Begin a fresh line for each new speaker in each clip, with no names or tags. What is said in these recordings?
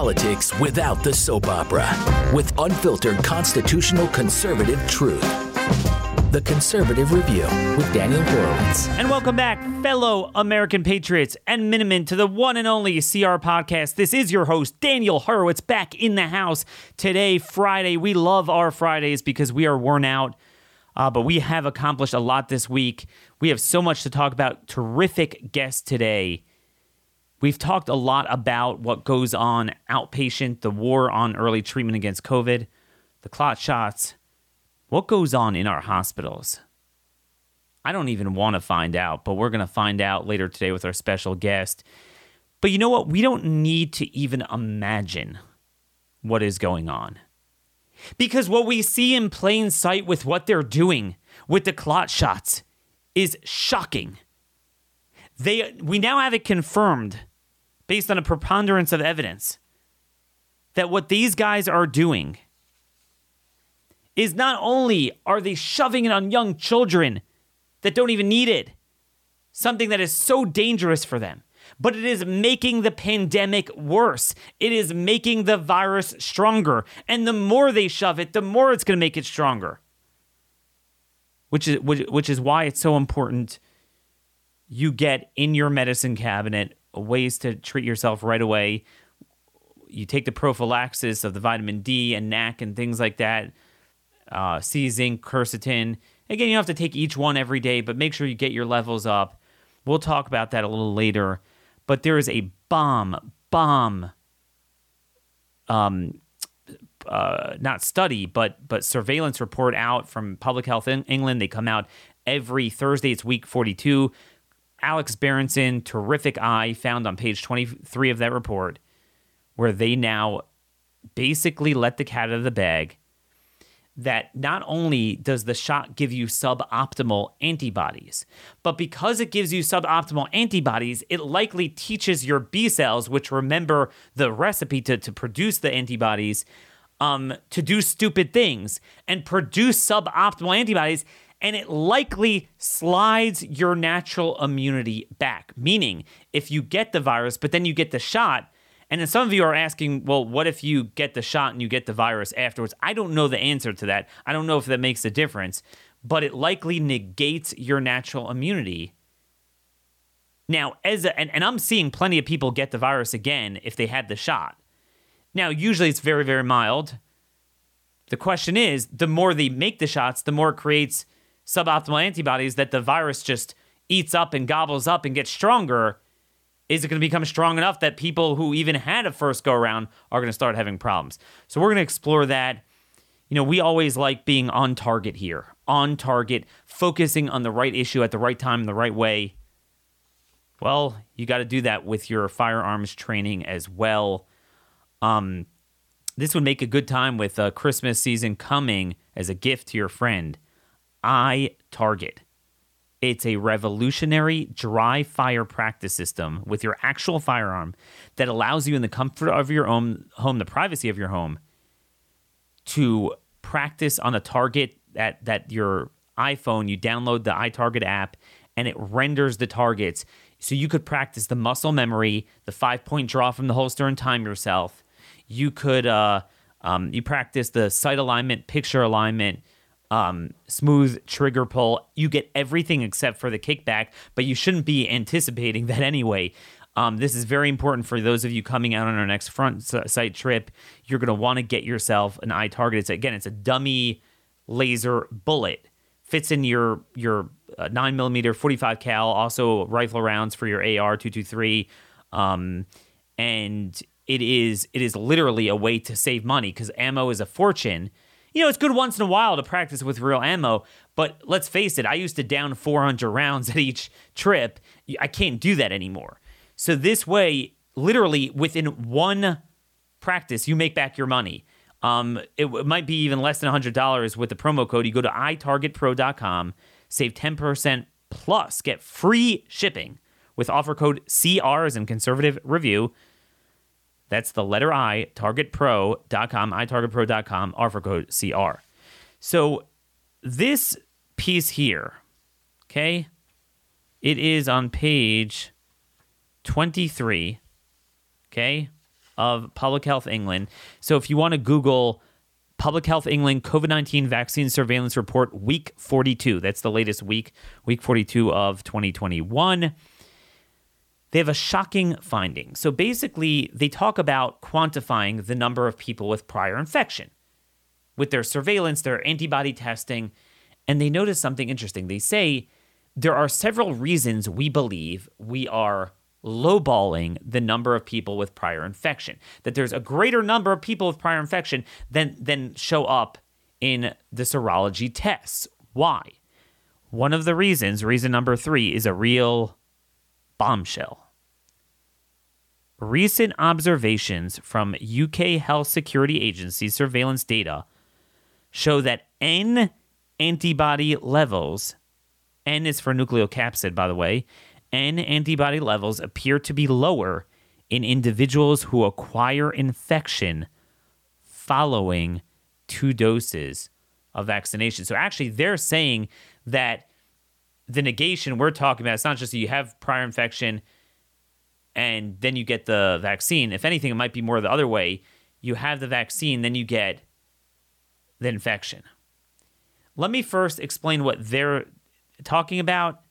politics without the soap opera with unfiltered constitutional conservative truth. The Conservative Review with Daniel Horowitz.
And welcome back, fellow American patriots and Minutemen, to the one and only CR podcast. This is your host, Daniel Horowitz, back in the house today, Friday. We love our Fridays because we are worn out, uh, but we have accomplished a lot this week. We have so much to talk about. Terrific guest today. We've talked a lot about what goes on outpatient, the war on early treatment against COVID, the clot shots what goes on in our hospitals? I don't even want to find out, but we're going to find out later today with our special guest. But you know what? We don't need to even imagine what is going on. Because what we see in plain sight with what they're doing with the clot shots is shocking. They we now have it confirmed based on a preponderance of evidence that what these guys are doing is not only are they shoving it on young children that don't even need it, something that is so dangerous for them, but it is making the pandemic worse. It is making the virus stronger. And the more they shove it, the more it's going to make it stronger. Which is which, which is why it's so important you get in your medicine cabinet ways to treat yourself right away. You take the prophylaxis of the vitamin D and NAC and things like that uh, C zinc, quercetin. Again, you don't have to take each one every day, but make sure you get your levels up. We'll talk about that a little later. But there is a bomb, bomb, um, uh, not study, but but surveillance report out from Public Health in England. They come out every Thursday. It's week 42. Alex Berenson, terrific eye, found on page 23 of that report, where they now basically let the cat out of the bag that not only does the shot give you suboptimal antibodies, but because it gives you suboptimal antibodies, it likely teaches your B cells, which remember the recipe to, to produce the antibodies, um, to do stupid things and produce suboptimal antibodies. And it likely slides your natural immunity back. Meaning, if you get the virus, but then you get the shot, and then some of you are asking, well, what if you get the shot and you get the virus afterwards? I don't know the answer to that. I don't know if that makes a difference, but it likely negates your natural immunity. Now, as a, and, and I'm seeing plenty of people get the virus again if they had the shot. Now, usually it's very, very mild. The question is, the more they make the shots, the more it creates suboptimal antibodies that the virus just eats up and gobbles up and gets stronger is it going to become strong enough that people who even had a first go around are going to start having problems? So we're going to explore that. You know, we always like being on target here, on target, focusing on the right issue at the right time, the right way. Well, you got to do that with your firearms training as well. Um, this would make a good time with uh, Christmas season coming as a gift to your friend. I Target. It's a revolutionary dry fire practice system with your actual firearm that allows you in the comfort of your own home, the privacy of your home, to practice on a target that that your iPhone, you download the iTarget app and it renders the targets. So you could practice the muscle memory, the five point draw from the holster and time yourself. You could uh, um, you practice the sight alignment, picture alignment, um, smooth trigger pull. You get everything except for the kickback, but you shouldn't be anticipating that anyway. Um, this is very important for those of you coming out on our next front sight trip. You're going to want to get yourself an iTarget. It's again, it's a dummy laser bullet. Fits in your your uh, nine millimeter 45 cal, also rifle rounds for your AR 223, um, and it is it is literally a way to save money because ammo is a fortune you know, it's good once in a while to practice with real ammo, but let's face it, I used to down 400 rounds at each trip. I can't do that anymore. So this way, literally within one practice, you make back your money. Um, it, it might be even less than $100 with the promo code. You go to itargetpro.com, save 10% plus get free shipping with offer code CRs and conservative review. That's the letter I, targetpro.com, itargetpro.com, offer code CR. So this piece here, okay, it is on page 23, okay? of Public Health England. So if you want to Google Public Health England COVID 19 vaccine surveillance report, week 42, that's the latest week, week 42 of 2021 they have a shocking finding. So basically, they talk about quantifying the number of people with prior infection with their surveillance, their antibody testing, and they notice something interesting. They say there are several reasons we believe we are lowballing the number of people with prior infection. That there's a greater number of people with prior infection than than show up in the serology tests. Why? One of the reasons, reason number 3 is a real bombshell. Recent observations from UK Health Security Agency surveillance data show that N antibody levels, N is for nucleocapsid, by the way, N antibody levels appear to be lower in individuals who acquire infection following two doses of vaccination. So actually, they're saying that the negation we're talking about, it's not just that you have prior infection and then you get the vaccine. If anything, it might be more the other way. You have the vaccine, then you get the infection. Let me first explain what they're talking about,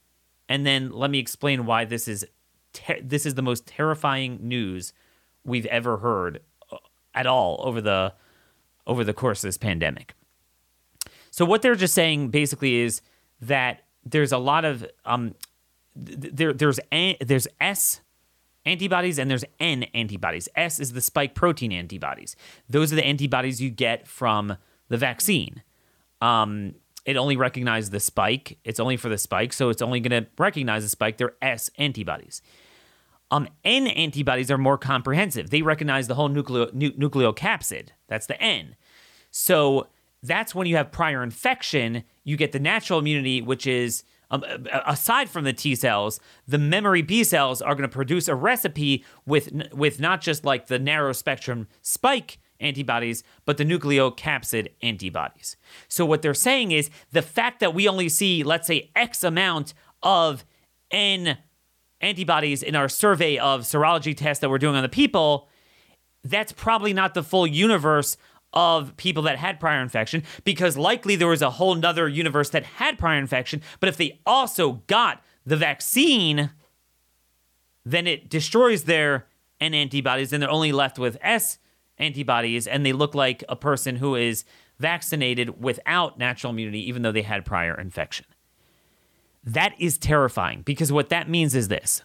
and then let me explain why this is ter- this is the most terrifying news we've ever heard uh, at all over the over the course of this pandemic. So what they're just saying basically is that there's a lot of um, there there's a, there's S antibodies and there's N antibodies. S is the spike protein antibodies. Those are the antibodies you get from the vaccine. Um, it only recognizes the spike. It's only for the spike, so it's only going to recognize the spike. They're S antibodies. Um, N antibodies are more comprehensive. They recognize the whole nucleo, nu- nucleocapsid. That's the N. So that's when you have prior infection, you get the natural immunity, which is um, aside from the T cells, the memory B cells are going to produce a recipe with with not just like the narrow spectrum spike antibodies, but the nucleocapsid antibodies. So what they're saying is the fact that we only see, let's say, X amount of N antibodies in our survey of serology tests that we're doing on the people, that's probably not the full universe of people that had prior infection because likely there was a whole nother universe that had prior infection. But if they also got the vaccine, then it destroys their N antibodies and they're only left with S antibodies and they look like a person who is vaccinated without natural immunity, even though they had prior infection. That is terrifying because what that means is this.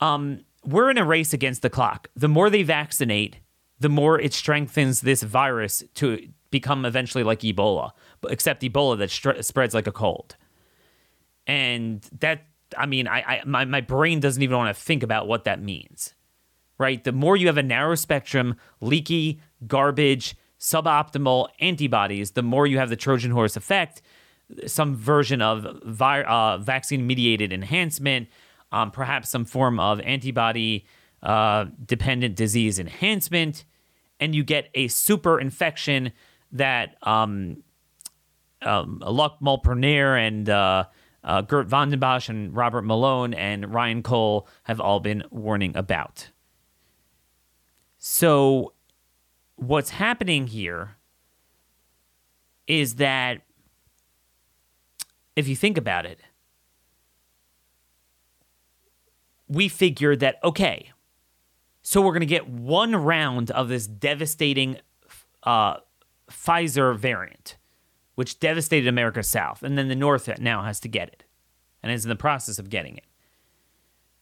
Um, we're in a race against the clock. The more they vaccinate, the more it strengthens this virus to become eventually like Ebola, except Ebola that spreads like a cold. And that, I mean, I, I my, my brain doesn't even want to think about what that means, right? The more you have a narrow spectrum, leaky, garbage, suboptimal antibodies, the more you have the Trojan horse effect, some version of vi- uh, vaccine mediated enhancement, um, perhaps some form of antibody uh, dependent disease enhancement, and you get a super infection that um, um, Luc Montagnier and uh, uh, Geert Vanden Bossche and Robert Malone and Ryan Cole have all been warning about. So, what's happening here is that if you think about it, we figured that, okay, so we're going to get one round of this devastating uh, Pfizer variant, which devastated America South, and then the North now has to get it, and is in the process of getting it.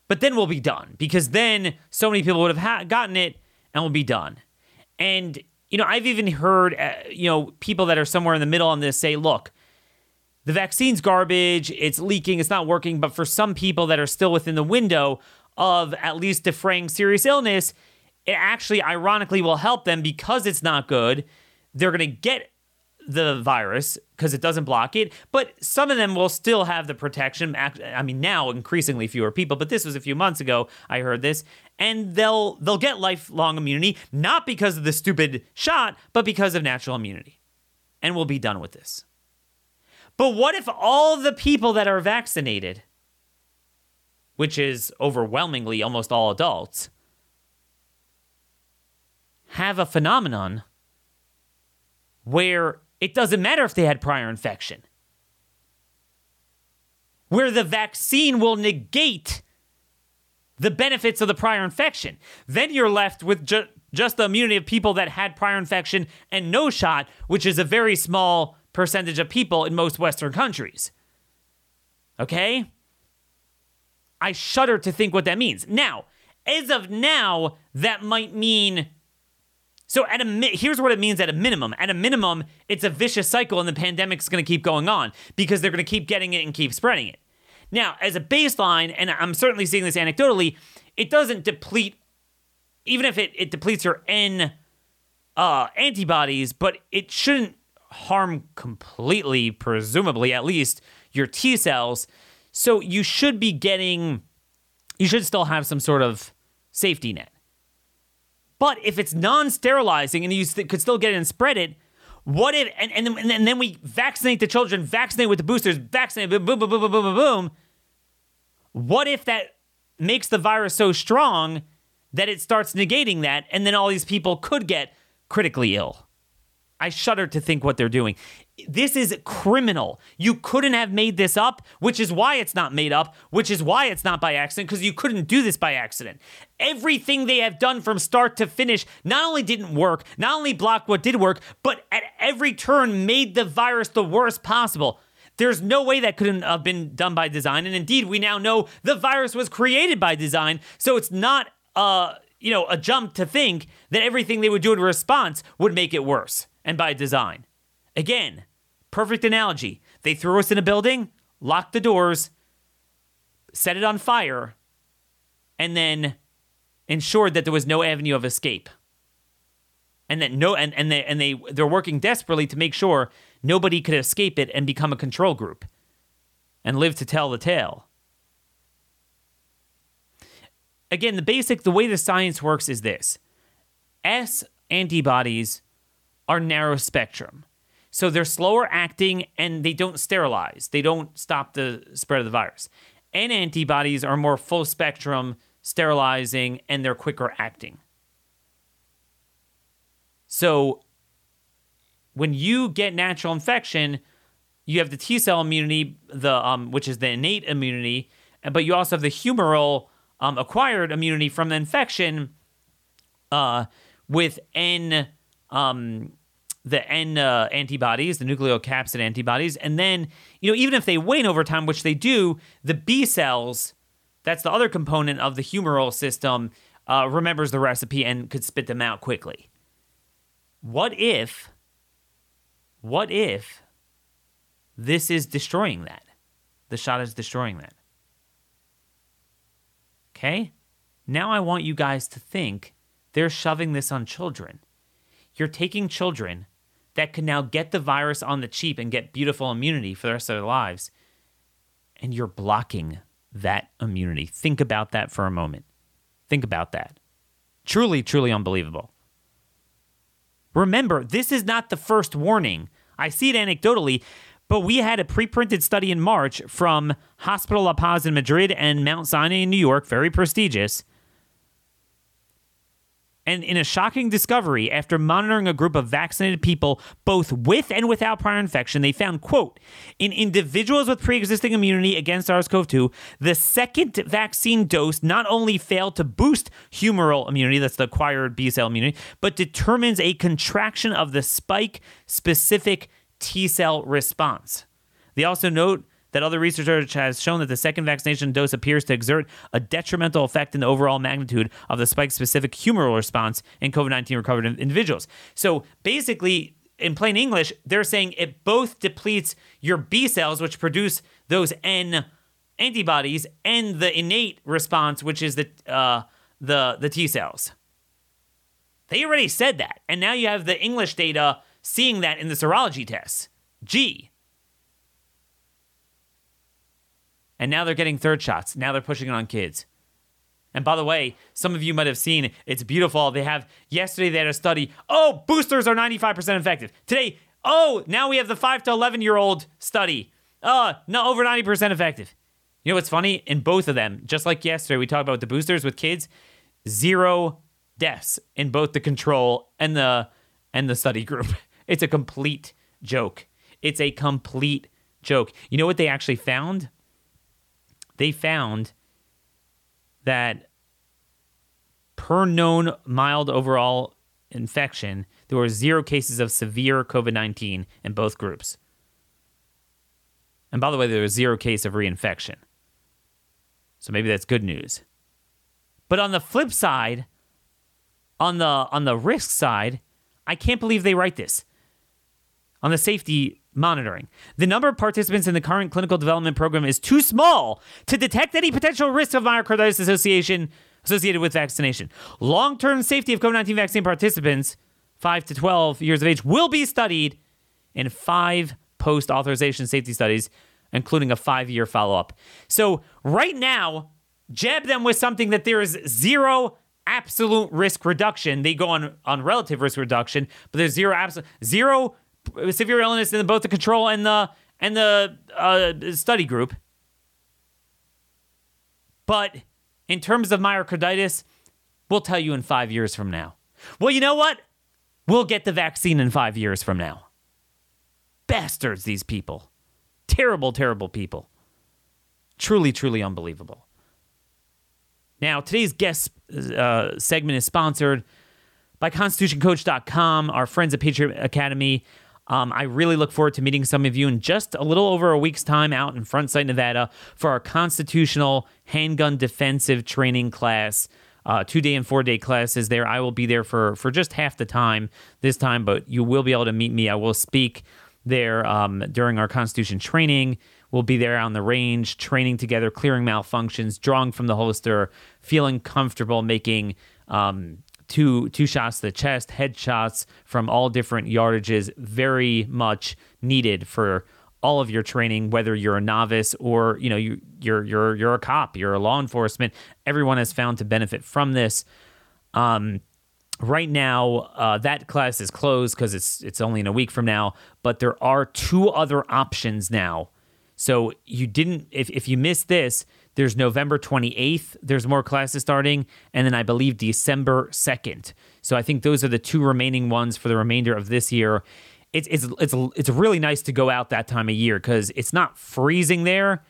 But then we'll be done because then so many people would have ha- gotten it, and we'll be done. And you know, I've even heard uh, you know people that are somewhere in the middle on this say, "Look, the vaccine's garbage. It's leaking. It's not working." But for some people that are still within the window of at least defraying serious illness, it actually ironically will help them because it's not good. They're going to get the virus because it doesn't block it, but some of them will still have the protection. I mean, now increasingly fewer people, but this was a few months ago. I heard this, and they'll they'll get lifelong immunity not because of the stupid shot, but because of natural immunity, and we'll be done with this. But what if all the people that are vaccinated which is overwhelmingly almost all adults, have a phenomenon where it doesn't matter if they had prior infection, where the vaccine will negate the benefits of the prior infection. Then you're left with ju- just the immunity of people that had prior infection and no shot, which is a very small percentage of people in most Western countries. Okay? I shudder to think what that means. Now, as of now, that might mean. So at a mi- here's what it means at a minimum. At a minimum, it's a vicious cycle, and the pandemic's going to keep going on because they're going to keep getting it and keep spreading it. Now, as a baseline, and I'm certainly seeing this anecdotally, it doesn't deplete, even if it, it depletes your N uh, antibodies, but it shouldn't harm completely, presumably at least, your T cells. So you should be getting, you should still have some sort of safety net. But if it's non sterilizing and you could still get it and spread it, what if, and, and, then, and then we vaccinate the children, vaccinate with the boosters, vaccinate, boom, boom, boom, boom, boom, boom, boom. What if that makes the virus so strong that it starts negating that, and then all these people could get critically ill? I shudder to think what they're doing. This is criminal. You couldn't have made this up, which is why it's not made up, which is why it's not by accident, because you couldn't do this by accident. Everything they have done from start to finish not only didn't work, not only blocked what did work, but at every turn made the virus the worst possible. There's no way that couldn't have been done by design. And indeed, we now know the virus was created by design. So it's not, uh, you know, a jump to think that everything they would do in response would make it worse and by design. Again, perfect analogy. They threw us in a building, locked the doors, set it on fire, and then ensured that there was no avenue of escape. And that no and, and they and they they're working desperately to make sure nobody could escape it and become a control group and live to tell the tale. Again, the basic the way the science works is this. S antibodies are narrow spectrum. So they're slower acting and they don't sterilize. They don't stop the spread of the virus. And antibodies are more full spectrum, sterilizing, and they're quicker acting. So when you get natural infection, you have the T cell immunity, the um, which is the innate immunity, but you also have the humoral um, acquired immunity from the infection uh, with N um, the N uh, antibodies, the nucleocapsid antibodies, and then you know even if they wane over time, which they do, the B cells, that's the other component of the humoral system, uh, remembers the recipe and could spit them out quickly. What if? What if this is destroying that? The shot is destroying that. Okay? Now I want you guys to think they're shoving this on children. You're taking children that can now get the virus on the cheap and get beautiful immunity for the rest of their lives, and you're blocking that immunity. Think about that for a moment. Think about that. Truly, truly unbelievable. Remember, this is not the first warning. I see it anecdotally, but we had a pre-printed study in March from Hospital La Paz in Madrid and Mount Sinai in New York, very prestigious, and in a shocking discovery, after monitoring a group of vaccinated people both with and without prior infection, they found, quote, in individuals with pre-existing immunity against SARS-CoV-2, the second vaccine dose not only failed to boost humoral immunity, that's the acquired B-cell immunity, but determines a contraction of the spike-specific T-cell response. They also note that other research has shown that the second vaccination dose appears to exert a detrimental effect in the overall magnitude of the spike specific humoral response in COVID 19 recovered individuals. So basically, in plain English, they're saying it both depletes your B cells, which produce those N antibodies, and the innate response, which is the uh, the the T cells. They already said that, and now you have the English data seeing that in the serology tests. Gee, And now they're getting third shots. Now they're pushing it on kids. And by the way, some of you might have seen it's beautiful. They have yesterday they had a study. Oh, boosters are 95% effective. Today, oh, now we have the 5 to 11 year old study. Uh, no, over 90% effective. You know what's funny? In both of them, just like yesterday, we talked about the boosters with kids, zero deaths in both the control and the and the study group. It's a complete joke. It's a complete joke. You know what they actually found? They found that per known mild overall infection, there were zero cases of severe COVID 19 in both groups. And by the way, there was zero case of reinfection. So maybe that's good news. But on the flip side, on the on the risk side, I can't believe they write this. On the safety monitoring, the number of participants in the current clinical development program is too small to detect any potential risk of myocarditis association associated with vaccination. Long-term safety of COVID-19 vaccine participants 5 to 12 years of age will be studied in five post-authorization safety studies including a 5-year follow-up. So, right now, jab them with something that there is zero absolute risk reduction. They go on on relative risk reduction, but there's zero absolute zero severe illness in both the control and the and the uh, study group. But in terms of myocarditis, we'll tell you in five years from now. Well, you know what? We'll get the vaccine in five years from now. Bastards, these people. Terrible, terrible people. Truly, truly unbelievable. Now, today's guest uh, segment is sponsored by ConstitutionCoach.com, our friends at Patriot Academy. Um, I really look forward to meeting some of you in just a little over a week's time out in Front Sight, Nevada for our constitutional handgun defensive training class. Uh, two day and four day classes there. I will be there for, for just half the time this time, but you will be able to meet me. I will speak there um, during our Constitution training. We'll be there on the range, training together, clearing malfunctions, drawing from the holster, feeling comfortable making um, two two shots to the chest, headshots from all different yardages. Very much needed for all of your training, whether you're a novice or you know you you're you're you're a cop, you're a law enforcement. Everyone has found to benefit from this. Um, right now uh, that class is closed because it's it's only in a week from now but there are two other options now so you didn't if, if you missed this, there's November 28th, there's more classes starting, and then I believe December 2nd. So I think those are the two remaining ones for the remainder of this year. It's it's it's it's really nice to go out that time of year because it's not freezing there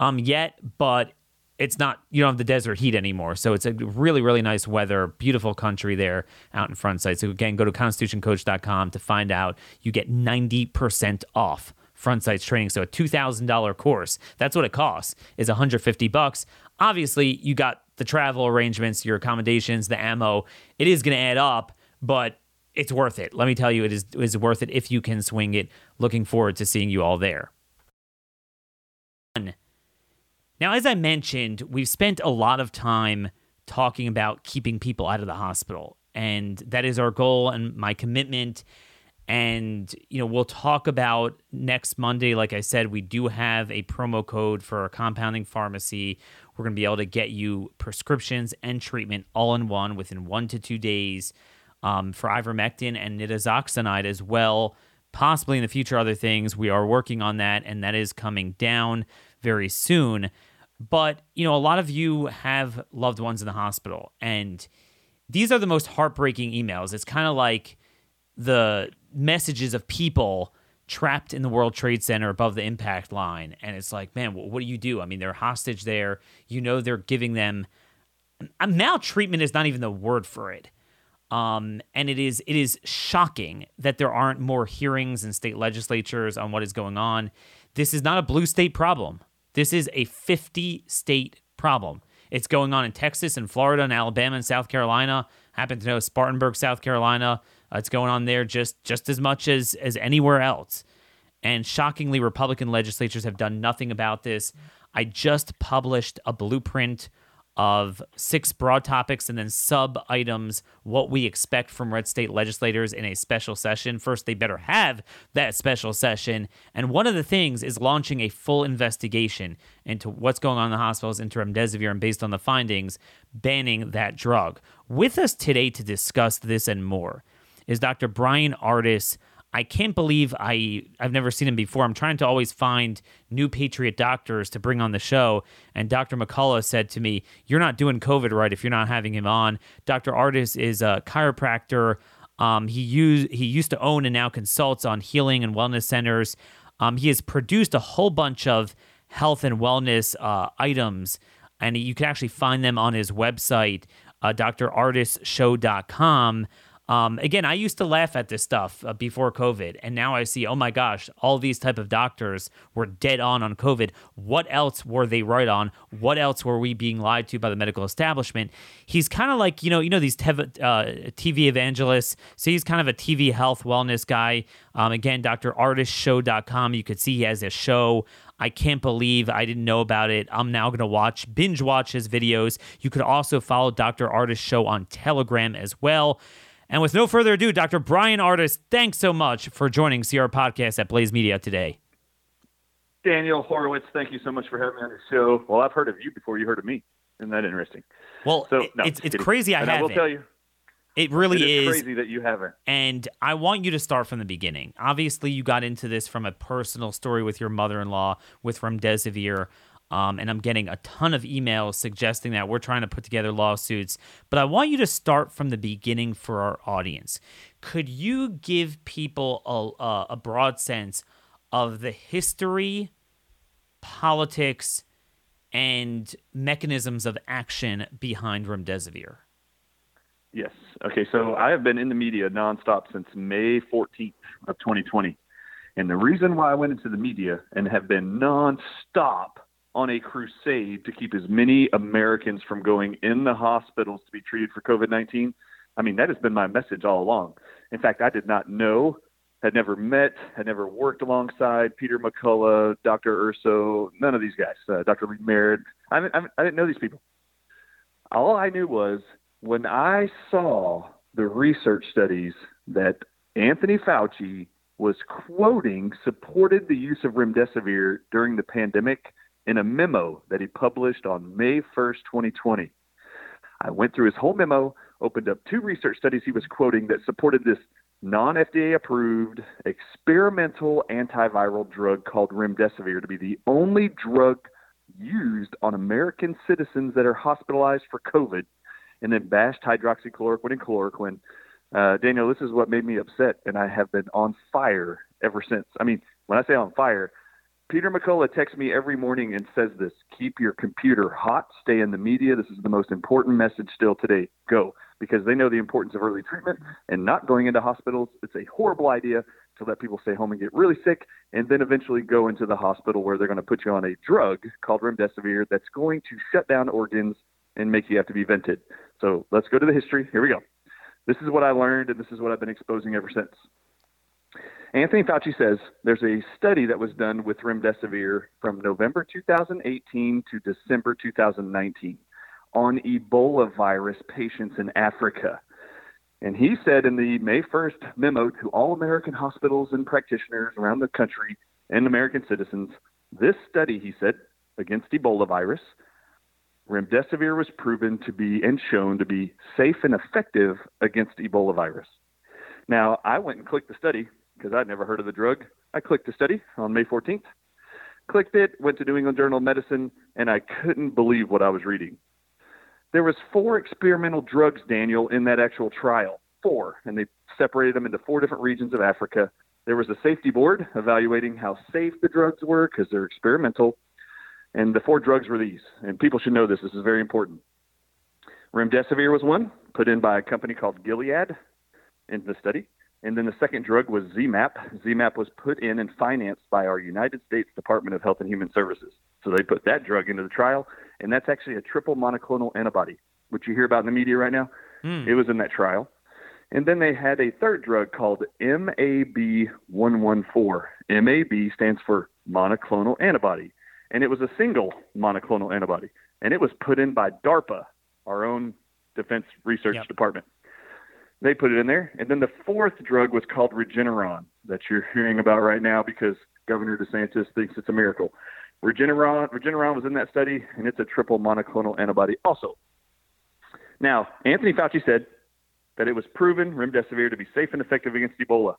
um yet, but it's not you don't have the desert heat anymore. So it's a really really nice weather, beautiful country there out in Front Sight. So again, go to constitutioncoach.com to find out. You get 90% off front sights training. So a $2,000 course, that's what it costs, is 150 bucks. Obviously, you got the travel arrangements, your accommodations, the ammo. It is going to add up, but it's worth it. Let me tell you, it is, worth it if you can swing it. Looking forward to seeing you all there. Now, as I mentioned, we've spent a lot of time talking about keeping people out of the hospital, and that is our goal and my commitment and, you know, we'll talk about next Monday. Like I said, we do have a promo code for our compounding pharmacy. We're going to be able to get you prescriptions and treatment all in one within one to two days um, for ivermectin and nitazoxanide as well. Possibly in the future, other things. We are working on that, and that is coming down very soon. But, you know, a lot of you have loved ones in the hospital, and these are the most heartbreaking emails. It's kind of like the messages of people trapped in the World Trade Center above the impact line. And it's like, man, what, do you do? I mean, they're hostage there. You know, they're giving them maltreatment is not even the word for it. Um, and it is it is shocking that there aren't more hearings in state legislatures on what is going on. This is not a blue state problem. This is a 50 state problem. It's going on in Texas and Florida and Alabama and South Carolina. happen to know Spartanburg, South Carolina, Uh, it's going on there just just as much as as anywhere else. And shockingly, Republican legislatures have done nothing about this. I just published a blueprint of six broad topics and then sub items what we expect from red state legislators in a special session. First, they better have that special session. And one of the things is launching a full investigation into what's going on in the hospitals into remdesivir and based on the findings, banning that drug. With us today to discuss this and more is Dr. Brian Ardis. I can't believe I I've never seen him before. I'm trying to always find new patriot doctors to bring on the show, and Dr. McCullough said to me, "You're not doing COVID right if you're not having him on." Dr. Ardis is a chiropractor. Um, he used he used to own and now consults on healing and wellness centers. Um, he has produced a whole bunch of health and wellness uh, items, and you can actually find them on his website, uh. Um, again, I used to laugh at this stuff uh, before COVID, and now I see, oh my gosh, all these type of doctors were dead on on COVID. What else were they right on? What else were we being lied to by the medical establishment? He's kind of like you know, you know these tev- uh, TV evangelists. So he's kind of a TV health wellness guy. Um, again, drardisshow.com. You could see he has a show. I can't believe I didn't know about it. I'm now going to watch, binge watch his videos. You could also follow Dr. Ardis Show on Telegram as well. And with no further ado, Dr. Brian Ardis, thanks so much for joining CR Podcast at Blaze Media today.
Daniel Horowitz, thank you so much for having me on the show. Well, I've heard of you before you heard of me. Isn't that interesting?
Well, so, no, it's, it's crazy I
and
haven't.
I will tell you.
It really
it
is,
is crazy that you haven't.
And I want you to start from the beginning. Obviously, you got into this from a personal story with your mother-in-law with remdesivir. Um, and I'm getting a ton of emails suggesting that we're trying to put together lawsuits. But I want you to start from the beginning for our audience. Could you give people a, a broad sense of the history, politics, and mechanisms of action behind remdesivir?
Yes. Okay. So I have been in the media nonstop since May 14th of 2020. And the reason why I went into the media and have been nonstop on a crusade to keep as many Americans from going in the hospitals to be treated for COVID 19. I mean, that has been my message all along. In fact, I did not know, had never met, had never worked alongside Peter McCullough, Dr. Urso, none of these guys, uh, Dr. Lee Merritt. I didn't, I didn't know these people. All I knew was when I saw the research studies that Anthony Fauci was quoting supported the use of remdesivir during the pandemic in a memo that he published on May 1st, 2020. I went through his whole memo, opened up two research studies he was quoting that supported this non FDA approved experimental antiviral drug called remdesivir to be the only drug used on American citizens that are hospitalized for COVID, and then bashed hydroxychloroquine and chloroquine. Uh, Daniel, this is what made me upset, and I have been on fire ever since. I mean, when I say on fire, Peter McCullough texts me every morning and says this keep your computer hot, stay in the media. This is the most important message still today. Go. Because they know the importance of early treatment and not going into hospitals. It's a horrible idea to let people stay home and get really sick and then eventually go into the hospital where they're going to put you on a drug called remdesivir that's going to shut down organs and make you have to be vented. So let's go to the history. Here we go. This is what I learned, and this is what I've been exposing ever since. Anthony Fauci says there's a study that was done with remdesivir from November 2018 to December 2019 on Ebola virus patients in Africa. And he said in the May 1st memo to all American hospitals and practitioners around the country and American citizens, this study, he said, against Ebola virus, remdesivir was proven to be and shown to be safe and effective against Ebola virus. Now, I went and clicked the study because I'd never heard of the drug. I clicked the study on May 14th, clicked it, went to New England Journal of Medicine, and I couldn't believe what I was reading. There was four experimental drugs, Daniel, in that actual trial. Four, and they separated them into four different regions of Africa. There was a safety board evaluating how safe the drugs were because they're experimental. And the four drugs were these, and people should know this. This is very important. Remdesivir was one, put in by a company called Gilead in the study. And then the second drug was ZMapp. ZMapp was put in and financed by our United States Department of Health and Human Services. So they put that drug into the trial, and that's actually a triple monoclonal antibody, which you hear about in the media right now. Mm. It was in that trial. And then they had a third drug called MAB114. MAB stands for monoclonal antibody, and it was a single monoclonal antibody, and it was put in by DARPA, our own defense research yep. department. They put it in there. And then the fourth drug was called Regeneron that you're hearing about right now because Governor DeSantis thinks it's a miracle. Regeneron, Regeneron was in that study, and it's a triple monoclonal antibody also. Now, Anthony Fauci said that it was proven remdesivir to be safe and effective against Ebola.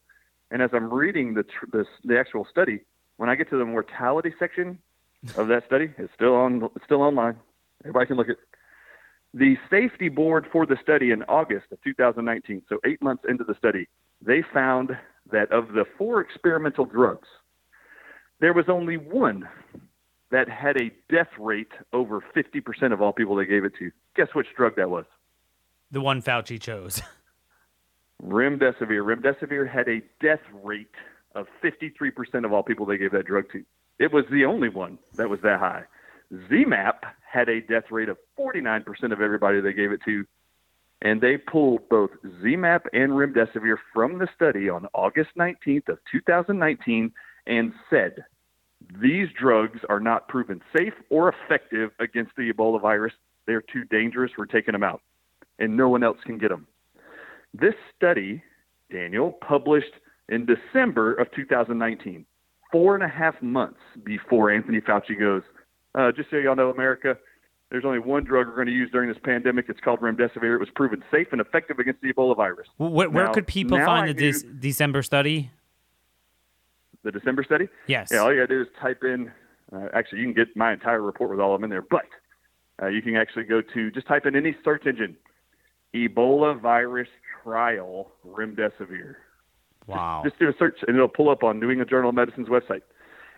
And as I'm reading the tr- the, the actual study, when I get to the mortality section of that study, it's still on it's still online. Everybody can look at the safety board for the study in August of 2019. So eight months into the study, they found that of the four experimental drugs, there was only one that had a death rate over 50% of all people they gave it to. Guess which drug that was?
The one Fauci chose.
Remdesivir. Remdesivir had a death rate of 53% of all people they gave that drug to. It was the only one that was that high. ZMapp had a death rate of 49% of everybody they gave it to. And they pulled both ZMapp and Remdesivir from the study on August 19th of 2019 and said these drugs are not proven safe or effective against the Ebola virus. They're too dangerous. We're taking them out. And no one else can get them. This study, Daniel, published in December of 2019, four and a half months before Anthony Fauci goes, uh, just so y'all know, America, there's only one drug we're going to use during this pandemic. It's called remdesivir. It was proven safe and effective against the Ebola virus.
Where, where now, could people find the de- December study?
The December study?
Yes.
Yeah, all you got to do is type in. Uh, actually, you can get my entire report with all of them in there, but uh, you can actually go to just type in any search engine Ebola virus trial remdesivir.
Wow.
Just, just do a search and it'll pull up on New England Journal of Medicine's website.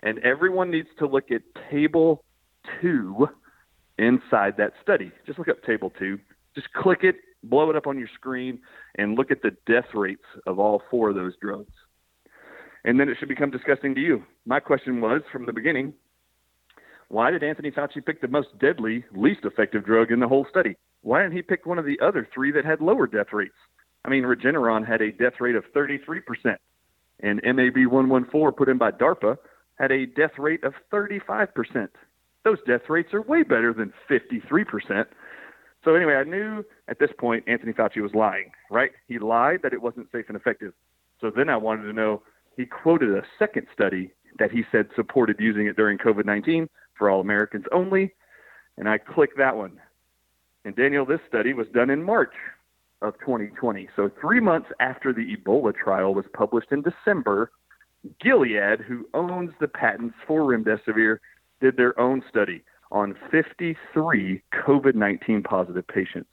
And everyone needs to look at table two inside that study. Just look up table two. Just click it, blow it up on your screen, and look at the death rates of all four of those drugs. And then it should become disgusting to you. My question was from the beginning why did Anthony Fauci pick the most deadly, least effective drug in the whole study? Why didn't he pick one of the other three that had lower death rates? I mean, Regeneron had a death rate of 33%, and MAB 114 put in by DARPA had a death rate of 35%. Those death rates are way better than 53%. So, anyway, I knew at this point Anthony Fauci was lying, right? He lied that it wasn't safe and effective. So then I wanted to know he quoted a second study that he said supported using it during COVID 19 for all Americans only. And I clicked that one. And Daniel, this study was done in March of 2020. So three months after the Ebola trial was published in December, Gilead, who owns the patents for remdesivir, did their own study on 53 COVID 19 positive patients.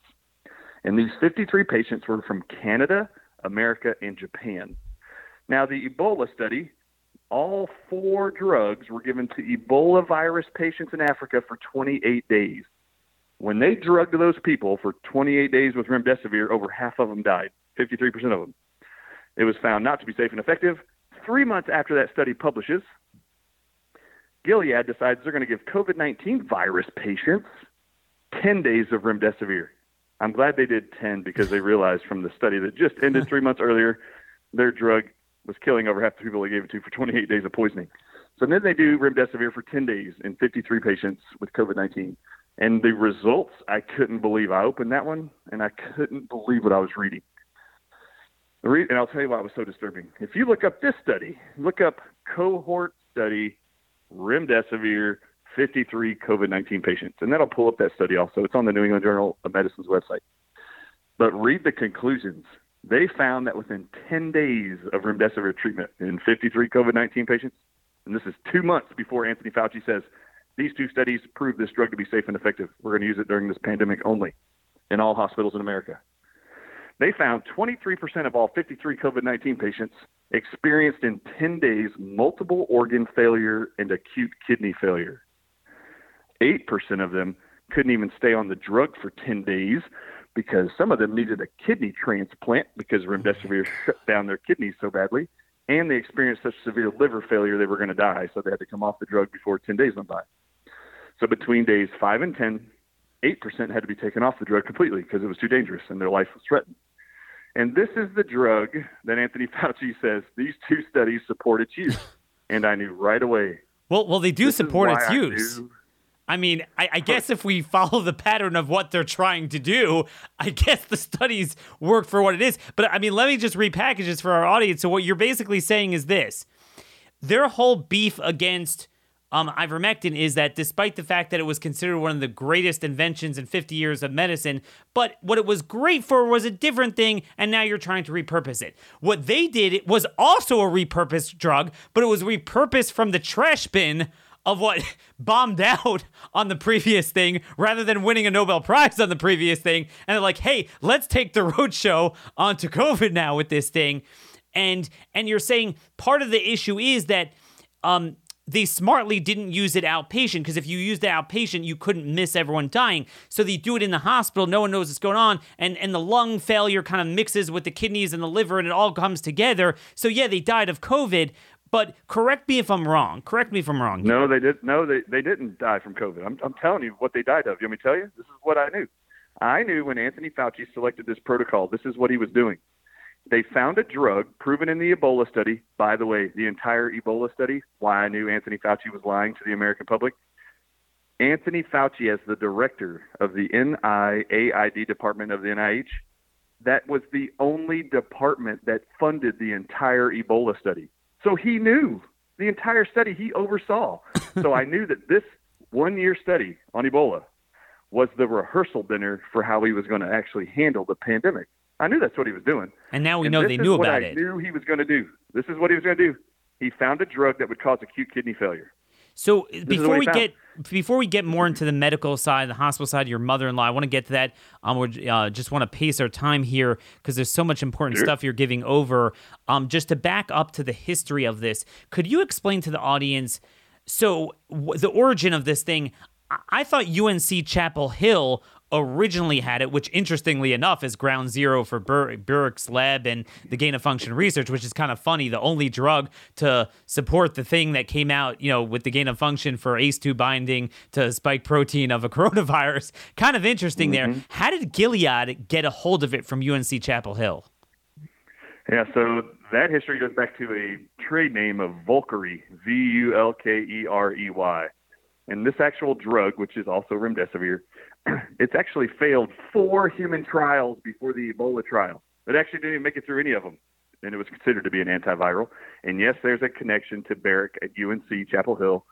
And these 53 patients were from Canada, America, and Japan. Now, the Ebola study all four drugs were given to Ebola virus patients in Africa for 28 days. When they drugged those people for 28 days with remdesivir, over half of them died, 53% of them. It was found not to be safe and effective. Three months after that study publishes, Gilead decides they're going to give COVID 19 virus patients 10 days of remdesivir. I'm glad they did 10 because they realized from the study that just ended three months earlier, their drug was killing over half the people they gave it to for 28 days of poisoning. So then they do remdesivir for 10 days in 53 patients with COVID 19. And the results, I couldn't believe. I opened that one and I couldn't believe what I was reading. And I'll tell you why it was so disturbing. If you look up this study, look up cohort study remdesivir 53 COVID 19 patients, and that'll pull up that study also. It's on the New England Journal of Medicine's website. But read the conclusions they found that within 10 days of remdesivir treatment in 53 COVID 19 patients, and this is two months before Anthony Fauci says these two studies prove this drug to be safe and effective. We're going to use it during this pandemic only in all hospitals in America. They found 23% of all 53 COVID 19 patients experienced in 10 days multiple organ failure and acute kidney failure. 8% of them couldn't even stay on the drug for 10 days because some of them needed a kidney transplant because remdesivir mm-hmm. shut down their kidneys so badly, and they experienced such severe liver failure they were going to die, so they had to come off the drug before 10 days went by. So between days 5 and 10, 8% had to be taken off the drug completely because it was too dangerous and their life was threatened. And this is the drug that Anthony Fauci says these two studies support its use. And I knew right away.
Well, well, they do support its use. I mean, I, I, guess if we follow the pattern of what they're trying to do, I guess the studies work for what it is. But I mean, let me just repackage this for our audience. So, what you're basically saying is this their whole beef against um, ivermectin is that despite the fact that it was considered one of the greatest inventions in 50 years of medicine, but what it was great for was a different thing, and now you're trying to repurpose it. What they did it was also a repurposed drug, but it was repurposed from the trash bin of what bombed out on the previous thing rather than winning a Nobel Prize on the previous thing. And they're like, hey, let's take the roadshow onto COVID now with this thing. And and you're saying part of the issue is that um, they smartly didn't use it outpatient because if you used it outpatient, you couldn't miss everyone dying. So they do it in the hospital. No one knows what's going on, and and the lung failure kind of mixes with the kidneys and the liver, and it all comes together. So yeah, they died of COVID. But correct me if I'm wrong. Correct me if I'm wrong.
No, they did. No, they they didn't die from COVID. I'm I'm telling you what they died of. You want me to tell you? This is what I knew. I knew when Anthony Fauci selected this protocol. This is what he was doing. They found a drug proven in the Ebola study. By the way, the entire Ebola study, why I knew Anthony Fauci was lying to the American public. Anthony Fauci, as the director of the NIAID department of the NIH, that was the only department that funded the entire Ebola study. So he knew the entire study he oversaw. so I knew that this one year study on Ebola was the rehearsal dinner for how he was going to actually handle the pandemic. I knew that's what he was doing.
And now we and know they knew about it.
I
it.
knew he was going to do. This is what he was going to do. He found a drug that would cause acute kidney failure.
So this before we get before we get more into the medical side, the hospital side, your mother-in-law, I want to get to that. Um, we uh, just want to pace our time here because there's so much important sure. stuff you're giving over. Um, just to back up to the history of this, could you explain to the audience? So w- the origin of this thing, I thought UNC Chapel Hill originally had it, which interestingly enough is ground zero for Bur- Burke's lab and the gain of function research, which is kind of funny. The only drug to support the thing that came out, you know, with the gain of function for ACE2 binding to spike protein of a coronavirus. Kind of interesting mm-hmm. there. How did Gilead get a hold of it from UNC Chapel Hill?
Yeah, so that history goes back to a trade name of Vulkerey, V U L K E R E Y. And this actual drug, which is also remdesivir, it's actually failed four human trials before the Ebola trial. It actually didn't even make it through any of them, and it was considered to be an antiviral. And yes, there's a connection to Baric at UNC Chapel Hill,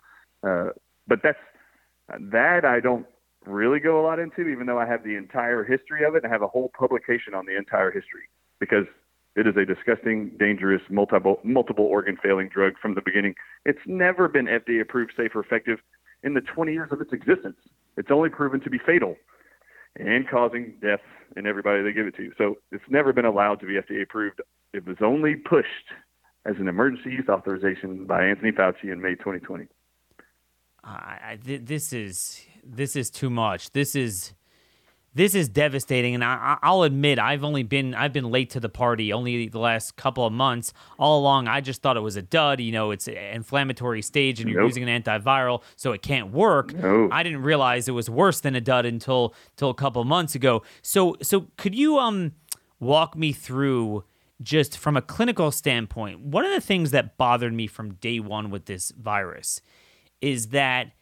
uh, but that's that I don't really go a lot into, even though I have the entire history of it. I have a whole publication on the entire history because it is a disgusting, dangerous, multiple multiple organ failing drug from the beginning. It's never been FDA approved, safe, or effective in the 20 years of its existence. It's only proven to be fatal and causing death in everybody they give it to. So it's never been allowed to be FDA approved. It was only pushed as an emergency use authorization by Anthony Fauci in May 2020.
Uh, this is this is too much. This is this is devastating and I, will admit i've only been i've been late to the party only the last couple of months. All along i just thought it was a dud you know it's an inflammatory stage and you're nope. using an antiviral so it can't work. I didn't realize it was worse than a dud until until a couple of months ago. So so could you um walk me through just from a clinical standpoint one of the things that bothered me from day one with this virus is that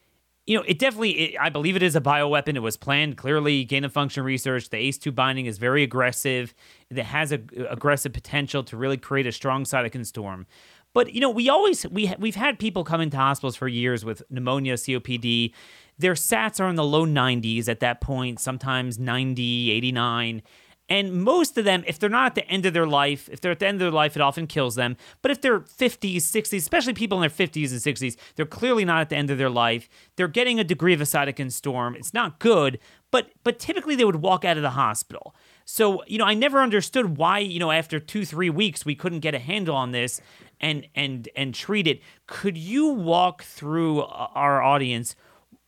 you know, it definitely, it, I believe it is a bioweapon. It was planned clearly, gain of function research. The ACE2 binding is very aggressive. It has a aggressive potential to really create a strong cytokine storm. But you know, we always we we've had people come into hospitals for years with pneumonia, COPD. Their SATs are in the low 90s at that point, sometimes 90, 89. And most of them, if they're not at the end of their life, if they're at the end of their life, it often kills them. But if they're 50s, 60s, especially people in their 50s and 60s, they're clearly not at the end of their life. They're getting a degree of a cytokine storm. It's not good, but but typically they would walk out of the hospital. So, you know, I never understood why, you know, after 2-3 weeks we couldn't get a handle on this and and and treat it. Could you walk through uh, our audience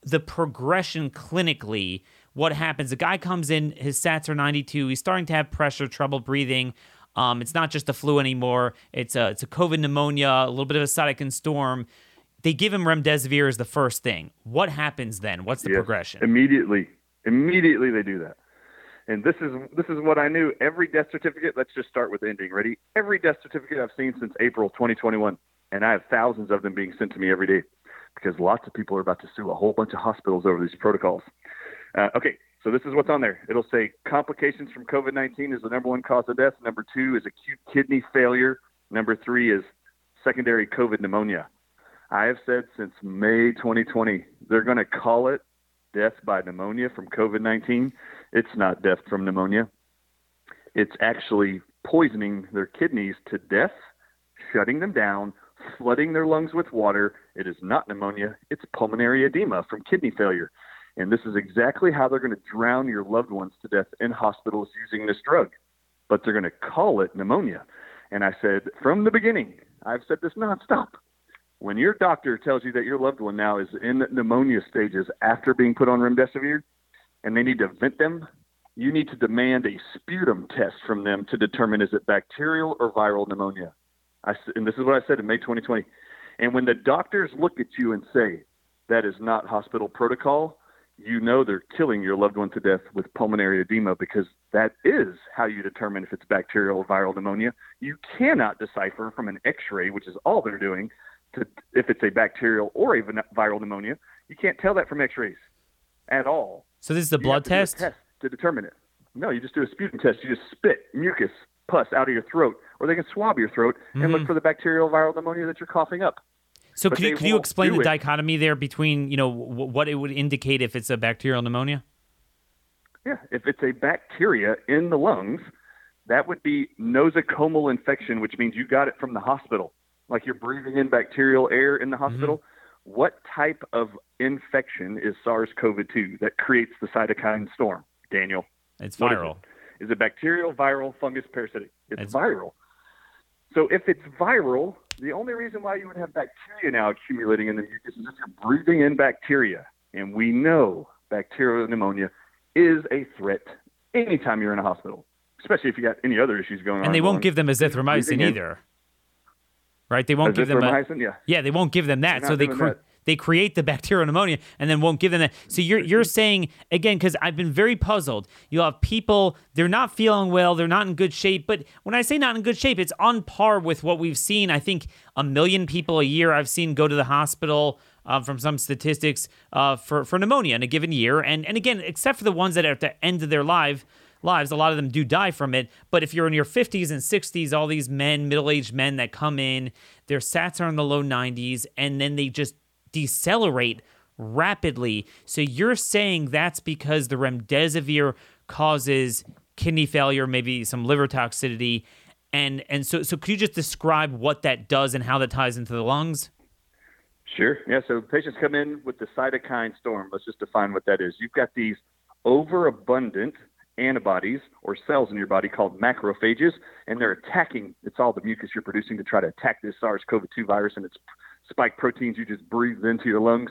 the progression clinically what happens. The guy comes in, his stats are 92. He's starting to have pressure, trouble breathing. Um, it's not just a flu anymore. It's a it's a COVID pneumonia, a little bit of a cytokine storm. They give him remdesivir as the first thing. What happens then? What's the yes, progression?
Immediately, immediately they do that. And this is this is what I knew. Every death certificate. Let's just start with the ending. Ready? Every death certificate I've seen since April 2021, and I have thousands of them being sent to me every day, because lots of people are about to sue a whole bunch of hospitals over these protocols. Uh, okay, so this is what's on there. It'll say complications from COVID 19 is the number one cause of death. Number two is acute kidney failure. Number three is secondary COVID pneumonia. I have said since May 2020, they're going to call it death by pneumonia from COVID 19. It's not death from pneumonia, it's actually poisoning their kidneys to death, shutting them down, flooding their lungs with water. It is not pneumonia, it's pulmonary edema from kidney failure. And this is exactly how they're going to drown your loved ones to death in hospitals using this drug. But they're going to call it pneumonia. And I said from the beginning, I've said this nonstop. When your doctor tells you that your loved one now is in pneumonia stages after being put on remdesivir and they need to vent them, you need to demand a sputum test from them to determine is it bacterial or viral pneumonia. I, and this is what I said in May 2020. And when the doctors look at you and say that is not hospital protocol, you know they're killing your loved one to death with pulmonary edema because that is how you determine if it's bacterial or viral pneumonia. You cannot decipher from an x-ray, which is all they're doing, to if it's a bacterial or a viral pneumonia. You can't tell that from x-rays at all.
So this is a blood test?
test to determine it. No, you just do a sputum test. You just spit mucus, pus out of your throat, or they can swab your throat and mm-hmm. look for the bacterial viral pneumonia that you're coughing up.
So could you, could you explain the it. dichotomy there between you know w- what it would indicate if it's a bacterial pneumonia?
Yeah, if it's a bacteria in the lungs, that would be nosocomial infection, which means you got it from the hospital, like you're breathing in bacterial air in the mm-hmm. hospital. Mm-hmm. What type of infection is SARS-CoV-2 that creates the cytokine storm, Daniel?
It's viral.
Is it? is it bacterial, viral, fungus, parasitic? It's, it's viral. So if it's viral, the only reason why you would have bacteria now accumulating in the mucus is if you're breathing in bacteria. And we know bacterial pneumonia is a threat anytime you're in a hospital, especially if you got any other issues going
and
on.
And they won't give them azithromycin either. Right? They won't give them
a, yeah.
yeah, they won't give them that. So they cr- that they create the bacterial pneumonia and then won't give them that. So you're you're saying again because I've been very puzzled. You have people they're not feeling well, they're not in good shape. But when I say not in good shape, it's on par with what we've seen. I think a million people a year I've seen go to the hospital. Uh, from some statistics uh, for for pneumonia in a given year, and and again, except for the ones that are at the end of their life, lives. A lot of them do die from it. But if you're in your 50s and 60s, all these men, middle aged men that come in, their sats are in the low 90s, and then they just decelerate rapidly. So you're saying that's because the remdesivir causes kidney failure, maybe some liver toxicity, and and so so could you just describe what that does and how that ties into the lungs?
Sure. Yeah. So patients come in with the cytokine storm. Let's just define what that is. You've got these overabundant antibodies or cells in your body called macrophages, and they're attacking. It's all the mucus you're producing to try to attack this SARS-CoV-2 virus and its spike proteins you just breathe into your lungs.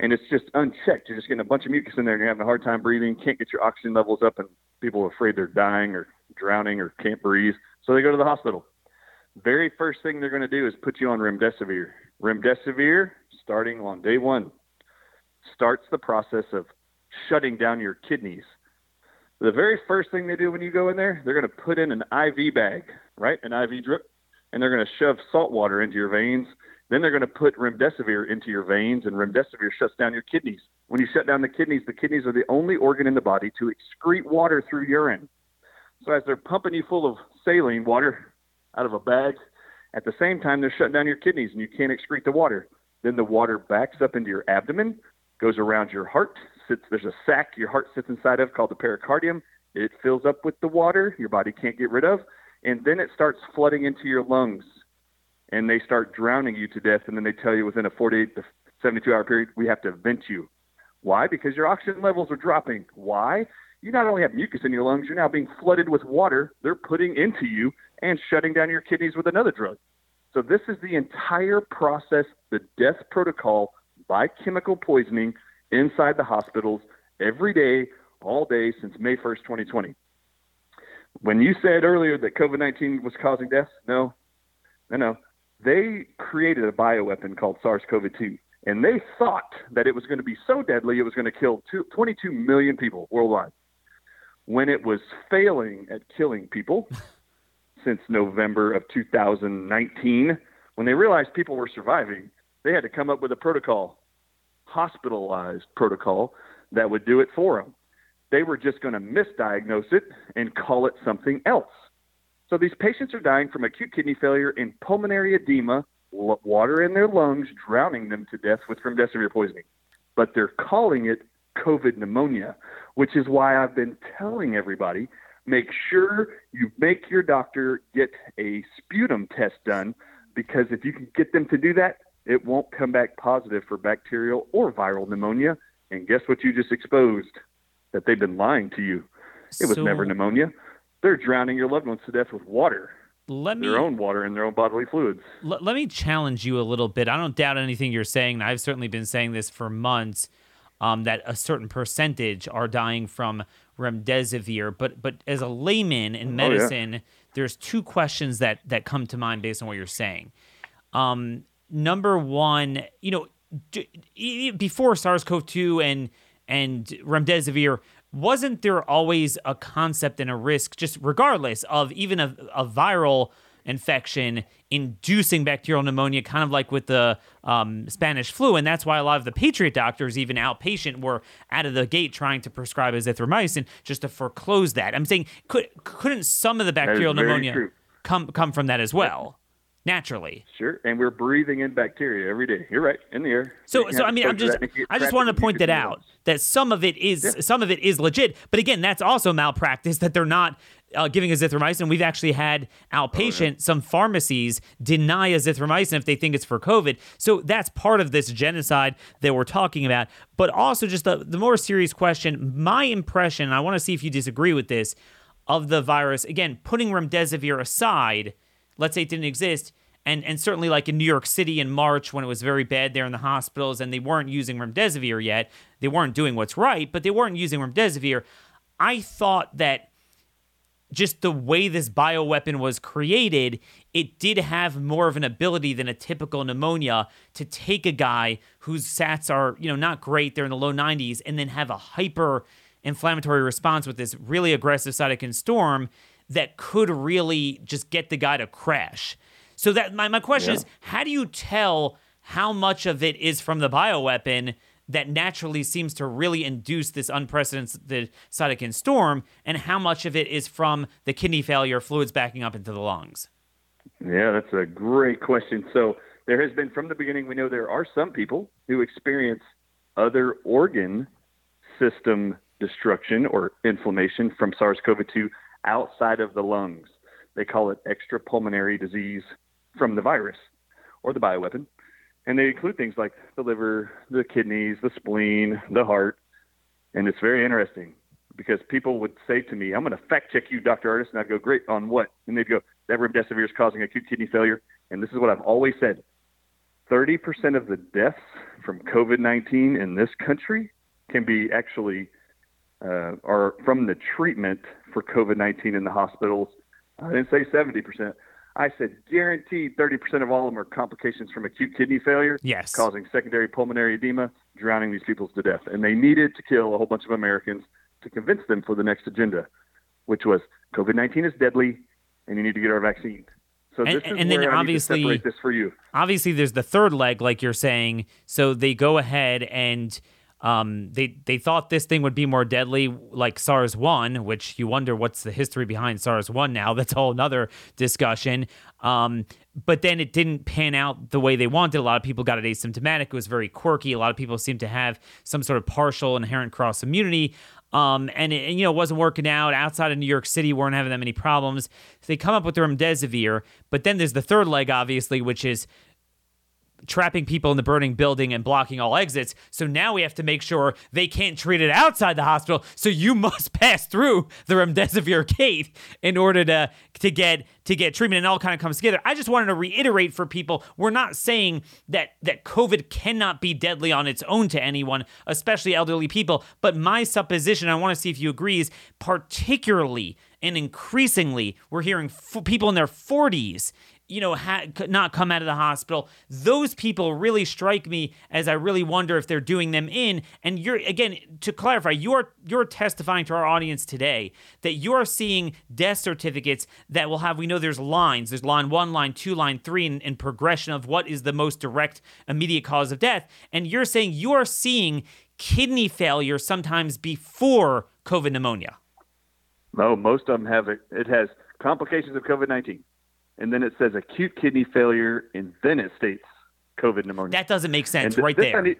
And it's just unchecked. You're just getting a bunch of mucus in there and you're having a hard time breathing, can't get your oxygen levels up, and people are afraid they're dying or drowning or can't breathe. So they go to the hospital. Very first thing they're going to do is put you on remdesivir. Remdesivir, starting on day one, starts the process of shutting down your kidneys. The very first thing they do when you go in there, they're going to put in an IV bag, right? An IV drip, and they're going to shove salt water into your veins then they're going to put remdesivir into your veins, and remdesivir shuts down your kidneys. When you shut down the kidneys, the kidneys are the only organ in the body to excrete water through urine. So as they're pumping you full of saline water out of a bag, at the same time they're shutting down your kidneys and you can't excrete the water. Then the water backs up into your abdomen, goes around your heart, sits there's a sac your heart sits inside of called the pericardium. It fills up with the water your body can't get rid of, and then it starts flooding into your lungs and they start drowning you to death, and then they tell you within a 48 to 72 hour period, we have to vent you. Why? Because your oxygen levels are dropping. Why? You not only have mucus in your lungs, you're now being flooded with water they're putting into you and shutting down your kidneys with another drug. So, this is the entire process, the death protocol by chemical poisoning inside the hospitals every day, all day since May 1st, 2020. When you said earlier that COVID 19 was causing deaths, no, no, no they created a bioweapon called SARS-CoV-2, and they thought that it was going to be so deadly it was going to kill two, 22 million people worldwide. When it was failing at killing people since November of 2019, when they realized people were surviving, they had to come up with a protocol, hospitalized protocol that would do it for them. They were just going to misdiagnose it and call it something else. So these patients are dying from acute kidney failure and pulmonary edema water in their lungs, drowning them to death with remdesivir poisoning. But they're calling it COVID pneumonia, which is why I've been telling everybody make sure you make your doctor get a sputum test done because if you can get them to do that, it won't come back positive for bacterial or viral pneumonia. And guess what you just exposed? That they've been lying to you. It was
So-
never pneumonia. They're drowning your loved ones to death with water,
Let me
their own water and their own bodily fluids.
L- let me challenge you a little bit. I don't doubt anything you're saying. I've certainly been saying this for months. Um, that a certain percentage are dying from remdesivir, but but as a layman in
Oh, yeah.
medicine, there's two questions that that come to mind based on what you're saying. Um, number one, you know, d- before SARS-CoV-2 and and remdesivir, wasn't there always a concept and a risk, just regardless of even a, a viral infection inducing bacterial pneumonia, kind of like with the um, Spanish flu, and that's why a lot of the Patriot doctors, even outpatient, were out of the gate trying to prescribe azithromycin just to foreclose that. I'm saying, could couldn't some of the bacterial pneumonia
true.
come come from that as well, naturally?
Sure, and we're breathing in bacteria every day. You're right, in the air.
So, so I mean, I'm just,
to that and it can get
I just wanted to point that out that some of it is, some of it is legit. But again, that's also malpractice that they're not uh, giving azithromycin. We've actually had outpatient some pharmacies deny azithromycin if they think it's for COVID. So that's part of this genocide that we're talking about. But also, just the, the more serious question. My impression, and I want to see if you disagree with this, of the virus. Again, putting remdesivir aside, let's say it didn't exist and and certainly like in New York City in March when it was very bad there in the hospitals and they weren't using remdesivir yet, they weren't doing what's right, but they weren't using remdesivir. I thought that just the way this bioweapon was created, it did have more of an ability than a typical pneumonia to take a guy whose sats are, you know, not great, they're in the low 90s, and then have a hyper inflammatory response with this really aggressive cytokine storm that could really just get the guy to crash. So that my, my question
Yeah.
is how do you tell how much of it is from the bioweapon that naturally seems to really induce this unprecedented cytokine storm, and how much of it is from the kidney failure, fluids backing up into the lungs?
Yeah, that's a great question. So there has been from the beginning. We know there are some people who experience other organ system destruction or inflammation from SARS-CoV-2 outside of the lungs. They call it extrapulmonary disease from the virus or the bioweapon. And they include things like the liver, the kidneys, the spleen, the heart. And it's very interesting because people would say to me, I'm going to fact check you, Dr. Ardis. And I'd go, great, on what? And they'd go, that remdesivir is causing acute kidney failure. And this is what I've always said 30% of the deaths from COVID 19 in this country can be actually uh, are from the treatment for COVID 19 in the hospitals. I didn't say 70%. I said guaranteed 30% of all of them are complications from acute kidney failure,
Yes.
causing secondary pulmonary edema, drowning these people to death. And they needed to kill a whole bunch of Americans to convince them for the next agenda, which was COVID 19 is deadly and you need to get our vaccine. So
And-
this is
and then obviously-
need to separate this for you.
obviously there's the third leg like you're saying so they go ahead and um, they they thought this thing would be more deadly like SARS-1 which you wonder what's the history behind SARS-1 now. That's a whole another discussion. Um, but then it didn't pan out the way they wanted. A lot of people got it asymptomatic. It was very quirky. A lot of people seemed to have some sort of partial inherent cross immunity. Um, and it, you know, wasn't working out. Outside of New York City. weren't having that many problems. So they come up with remdesivir, but then there's the third leg, obviously, which is trapping people in the burning building and blocking all exits. So now we have to make sure they can't treat it outside the hospital. So you must pass through the remdesivir gate in order to to get to get treatment and all kind of comes together. I just wanted to reiterate for people, we're not saying that that COVID cannot be deadly on its own to anyone, especially elderly people, but my supposition, I want to see if you agree is particularly and increasingly we're hearing f- people in their 40s you know, ha- not come out of the hospital. Those people really strike me as I really wonder if they're doing them in. And you're again to clarify, you're you're testifying to our audience today that you're seeing death certificates that will have. We know there's lines. There's line one, line two, line three, and, and progression of what is the most direct, immediate cause of death. And you're saying you are seeing kidney failure sometimes before COVID pneumonia.
No, most of them have it. It has complications of COVID 19. And then it says acute kidney failure, and then it states COVID pneumonia.
That doesn't make sense
th-
right there.
Need,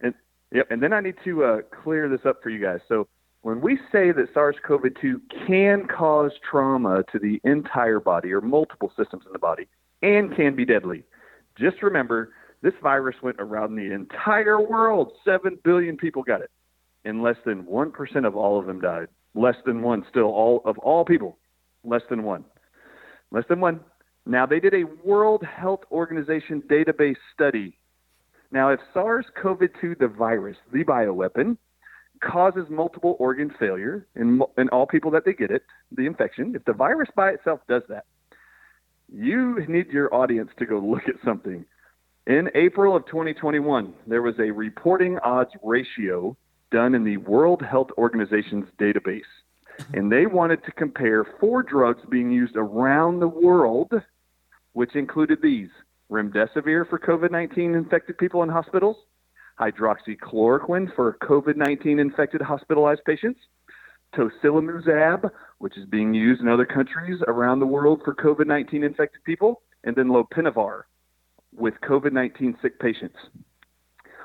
and, yep, and then I need to uh, clear this up for you guys. So when we say that SARS-CoV-2 can cause trauma to the entire body or multiple systems in the body and can be deadly, just remember this virus went around the entire world. Seven billion people got it, and less than one percent of all of them died. Less than one, still all of all people, less than one, less than one. Now they did a World Health Organization database study. Now, if SARS-CoV-2, the virus, the bioweapon, causes multiple organ failure in, in all people that they get it, the infection, if the virus by itself does that, you need your audience to go look at something. In April of 2021, there was a reporting odds ratio done in the World Health Organization's database. And they wanted to compare four drugs being used around the world, which included these remdesivir for COVID 19 infected people in hospitals, hydroxychloroquine for COVID 19 infected hospitalized patients, tocilizumab, which is being used in other countries around the world for COVID 19 infected people, and then lopinavir with COVID 19 sick patients.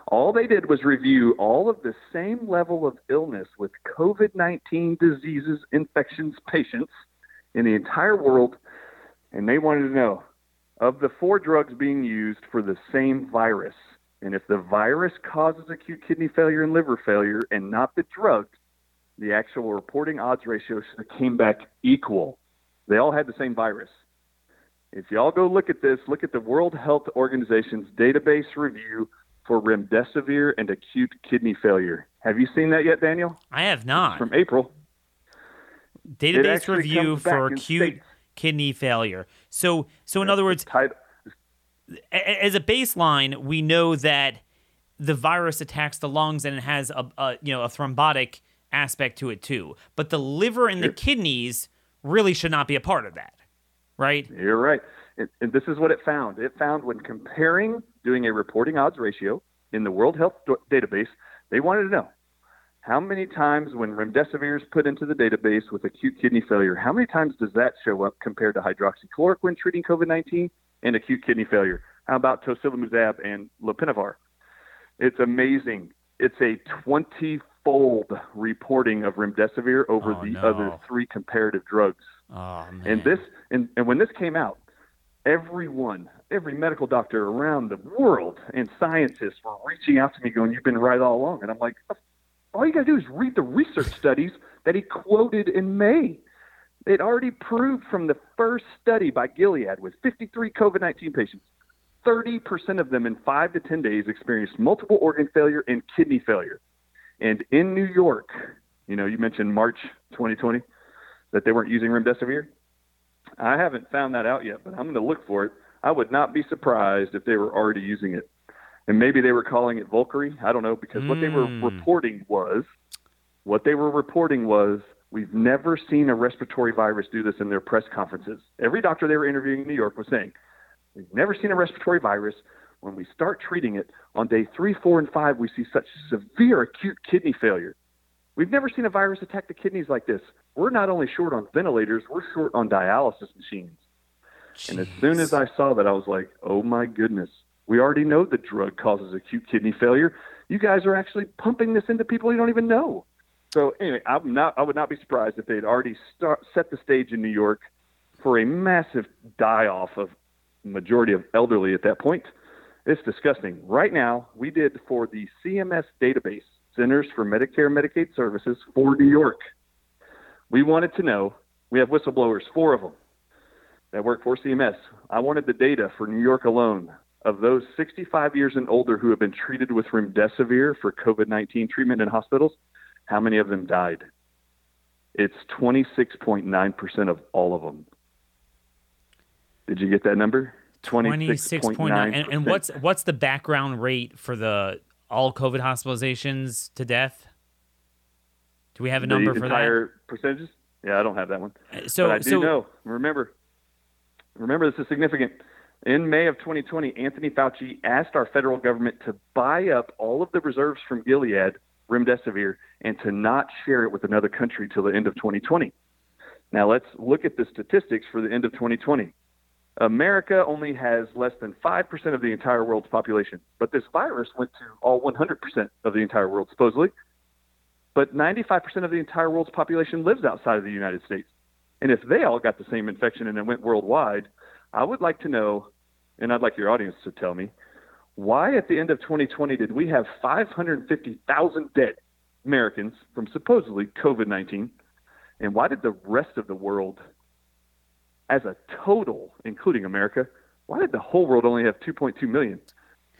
All they did was review all of the same level of illness with COVID 19 diseases, infections, patients in the entire world, and they wanted to know of the four drugs being used for the same virus, and if the virus causes acute kidney failure and liver failure and not the drug, the actual reporting odds ratio came back equal. They all had the same virus. If y'all go look at this, look at the World Health Organization's database review for remdesivir and acute kidney failure. Have you seen that yet, Daniel?
I have not.
It's from April.
Database review for acute kidney failure. So, so in other words, as a baseline, we know that the virus attacks the lungs and it has a, a you know a thrombotic aspect to it too. But the liver and the kidneys really should not be a part of that, right?
You're right. And, and this is what it found. It found when comparing, doing a reporting odds ratio in the World Health Database, they wanted to know how many times when remdesivir is put into the database with acute kidney failure, how many times does that show up compared to hydroxychloroquine treating COVID-19 and acute kidney failure? How about tocilizumab and lopinavir? It's amazing. It's a 20-fold reporting of remdesivir over
oh,
the
no.
other three comparative drugs.
Oh,
and this, and, and when this came out, everyone, every medical doctor around the world and scientists were reaching out to me going, "You've been right all along," and I'm like, all you got to do is read the research studies that he quoted in May. They'd already proved from the first study by Gilead with 53 COVID 19 patients, 30% of them in five to 10 days experienced multiple organ failure and kidney failure. And in New York, you know, you mentioned March 2020 that they weren't using remdesivir. I haven't found that out yet, but I'm going to look for it. I would not be surprised if they were already using it and maybe they were calling it Volcari. I don't know because mm. what they were
Hmm.
reporting was what they were reporting was we've never seen a respiratory virus do this in their press conferences. Every doctor they were interviewing in New York was saying we've never seen a respiratory virus. When we start treating it on day three, four, and five, we see such severe acute kidney failure. We've never seen a virus attack the kidneys like this. We're not only short on ventilators, we're short on dialysis machines.
Jeez.
And as soon as I saw that, I was like, oh my goodness. We already know the drug causes acute kidney failure. You guys are actually pumping this into people you don't even know. So anyway, I'm not. I would not be surprised if they'd already start, set the stage in New York for a massive die-off of majority of elderly at that point. It's disgusting. Right now, we did for the CMS database, Centers for Medicare and Medicaid Services for New York. We wanted to know. We have whistleblowers, four of them, that work for CMS. I wanted the data for New York alone of those 65 years and older who have been treated with remdesivir for COVID 19 treatment in hospitals, how many of them died? It's 26.9% of all of them. Did you get that number?
26.9. And, and what's what's the background rate for the all COVID hospitalizations to death? Do we have a number
the
for
entire
that?
percentages? Yeah, I don't have that one.
So
but I do
so,
know. Remember, remember this is significant. In May of 2020, Anthony Fauci asked our federal government to buy up all of the reserves from Gilead, remdesivir, and to not share it with another country till the end of 2020. Now let's look at the statistics for the end of 2020. America only has less than 5% of the entire world's population, but this virus went to all 100% of the entire world, supposedly. But 95% of the entire world's population lives outside of the United States. And if they all got the same infection and it went worldwide, I would like to know, and I'd like your audience to tell me, why at the end of 2020 did we have 550,000 dead Americans from supposedly COVID 19? And why did the rest of the world as a total, including America, why did the whole world only have 2.2 million?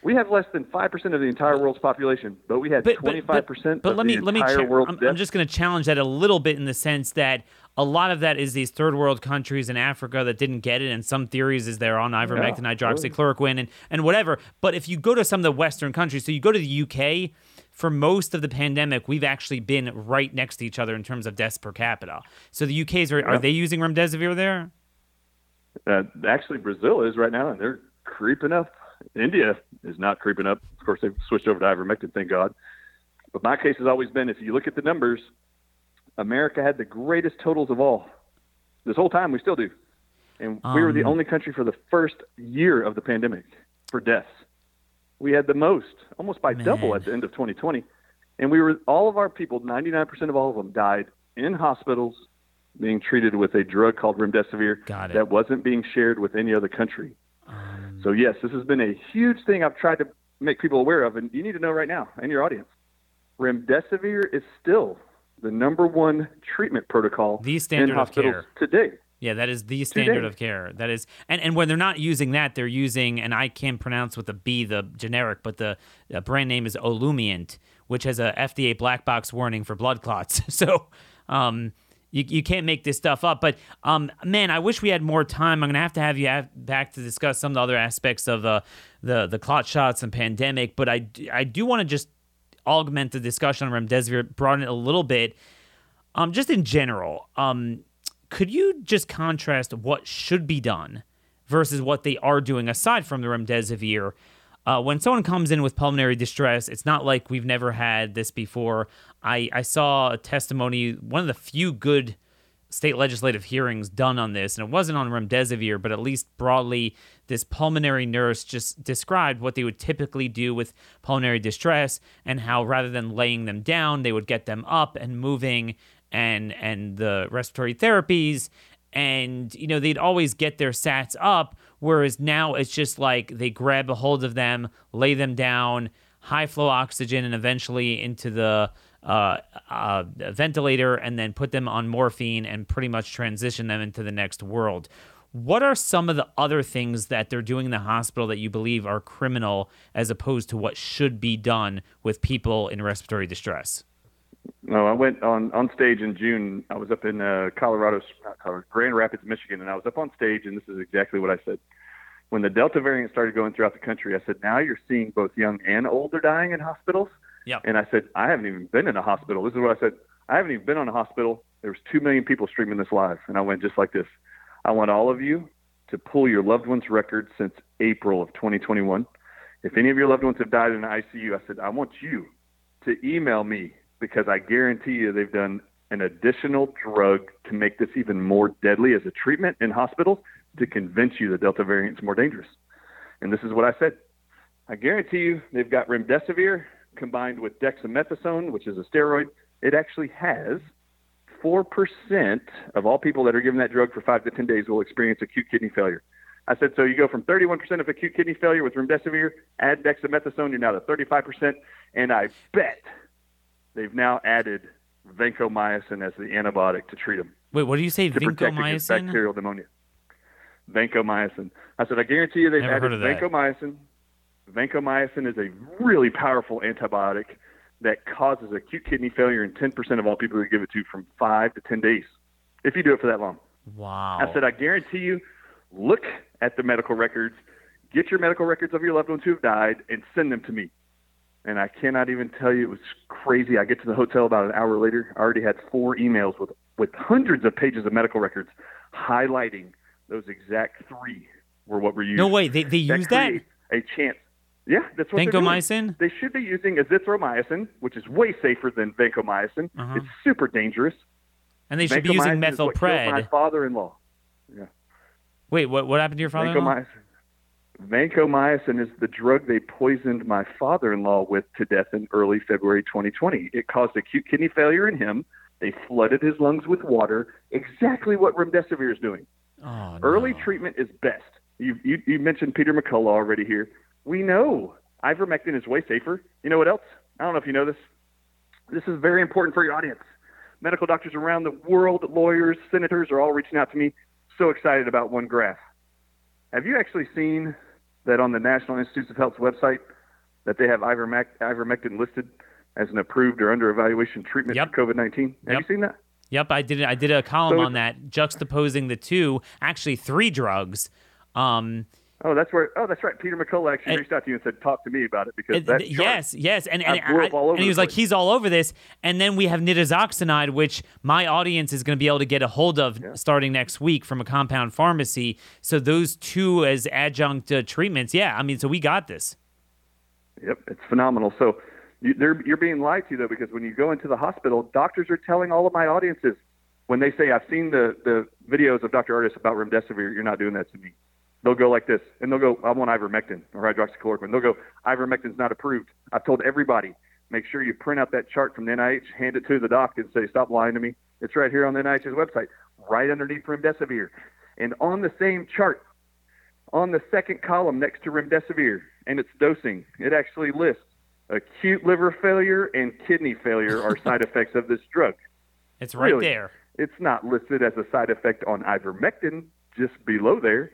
We have less than five percent of the entire world's population, but we had 25 percent.
But, let me let me.
Cha-
I'm, I'm, just going to challenge that a little bit in the sense that a lot of that is these third world countries in Africa that didn't get it, and some theories is they're on ivermectin, yeah, hydroxychloroquine, and and whatever. But if you go to some of the Western countries, so you go to the UK, for most of the pandemic, we've actually been right next to each other in terms of deaths per capita. So the UK's are, yeah. are they using remdesivir there?
Uh, actually, Brazil is right now, and they're creeping up. India is not creeping up. Of course, they've switched over to ivermectin, thank God. But my case has always been if you look at the numbers, America had the greatest totals of all. This whole time, we still do. And um, we were the um, only country for the first year of the pandemic for deaths. We had the most, almost by man. double at the end of 2020. And we were, all of our people, 99% of all of them died in hospitals being treated with a drug called remdesivir that wasn't being shared with any other country. Um, so yes, this has been a huge thing I've tried to make people aware of, and you need to know right now, and your audience, remdesivir is still the number one treatment protocol
the standard
in hospitals
of
care. today.
Yeah, that is the standard today. of care. That is, and, and when they're not using that, they're using, and I can't pronounce with a B the generic, but the, the brand name is Olumiant, which has a FDA black box warning for blood clots. so, um, you, you can't make this stuff up. But um, man, I wish we had more time. I'm gonna have to have you back to discuss some of the other aspects of the the the clot shots and pandemic. But I I do want to just augment the discussion on remdesivir, broaden it a little bit. Um, just in general, um, could you just contrast what should be done versus what they are doing aside from the remdesivir? Uh, when someone comes in with pulmonary distress, it's not like we've never had this before. I, I saw a testimony, one of the few good state legislative hearings done on this, and it wasn't on remdesivir, but at least broadly, this pulmonary nurse just described what they would typically do with pulmonary distress and how rather than laying them down, they would get them up and moving and and the respiratory therapies and you know they'd always get their sats up whereas now it's just like they grab a hold of them lay them down high flow oxygen and eventually into the uh, uh, ventilator and then put them on morphine and pretty much transition them into the next world. What are some of the other things that they're doing in the hospital that you believe are criminal as opposed to what should be done with people in respiratory distress
no, I went on on stage in June. I was up in uh, Colorado, Colorado, Grand Rapids, Michigan, and I was up on stage, and this is exactly what I said. When the Delta variant started going throughout the country, I said, "Now you're seeing both young and old are dying in hospitals."
Yeah.
And I said, "I haven't even been in a hospital." This is what I said. I haven't even been on a hospital. There was two million people streaming this live, and I went just like this. I want all of you to pull your loved ones' records since April of 2021. If any of your loved ones have died in the ICU, I said, I want you to email me because I guarantee you they've done an additional drug to make this even more deadly as a treatment in hospitals to convince you the Delta variant is more dangerous. And this is what I said. I guarantee you they've got remdesivir combined with dexamethasone, which is a steroid. It actually has 4% of all people that are given that drug for five to 10 days will experience acute kidney failure. I said, so you go from 31% of acute kidney failure with remdesivir, add dexamethasone, you're now to 35%. And I bet they've now added vancomycin as the antibiotic to treat them.
Wait, what do you say?
To vancomycin? bacterial pneumonia. Vancomycin. I said, I guarantee you they've
Never
added vancomycin. Vancomycin is a really powerful antibiotic that causes acute kidney failure in 10% of all people who give it to from five to 10 days, if you do it for that long.
Wow.
I said, I guarantee you, look at the medical records, get your medical records of your loved ones who have died, and send them to me and I cannot even tell you it was crazy. I get to the hotel about an hour later. I already had four emails with with hundreds of pages of medical records highlighting those exact three were what were used.
No way, they they use that
a chance. Yeah, that's what
vancomycin.
They should be using azithromycin, which is way safer than vancomycin. Uh-huh. It's super dangerous.
And they should be using methylpred.
my father-in-law. Yeah.
Wait, what what happened to your father-in-law?
Vancomycin is the drug they poisoned my father-in-law with to death in early February 2020. It caused acute kidney failure in him. They flooded his lungs with water. Exactly what remdesivir is doing.
Oh,
Early
no.
treatment is best. You, you you mentioned Peter McCullough already here. We know ivermectin is way safer. You know what else? I don't know if you know this. This is very important for your audience. Medical doctors around the world, lawyers, senators are all reaching out to me. So excited about one graph. Have you actually seen that on the National Institutes of Health's website that they have ivermec- ivermectin listed as an approved or under evaluation treatment
Yep.
for COVID 19? Have
Yep.
you seen that?
Yep, I did. I did a column
So
on that, juxtaposing the two, actually three drugs. Um,
Oh, that's where. Oh, that's right. Peter McCullough actually
And-
reached out to you and said, "Talk to me about it," because
and
that
th- yes, yes, and and,
I blew up all over
and he was like, he's all over this. And then we have nitazoxanide, which my audience is going to be able to get a hold of starting next week from a compound pharmacy. So those two as adjunct uh, treatments, yeah. I mean, so we got this.
Yep, it's phenomenal. So you, you're being lied to though, because when you go into the hospital, doctors are telling all of my audiences when they say, "I've seen the the videos of Dr. Ardis about remdesivir," you're not doing that to me. They'll go like this, and they'll go, "I want ivermectin or hydroxychloroquine." They'll go, "Ivermectin's not approved." I've told everybody, make sure you print out that chart from the NIH, hand it to the doc, and say, "Stop lying to me." It's right here on the NIH's website, right underneath remdesivir, and on the same chart, on the second column next to remdesivir and its dosing, it actually lists acute liver failure and kidney failure are side effects of this drug.
It's right
Really?
there.
It's not listed as a side effect on ivermectin, just below there.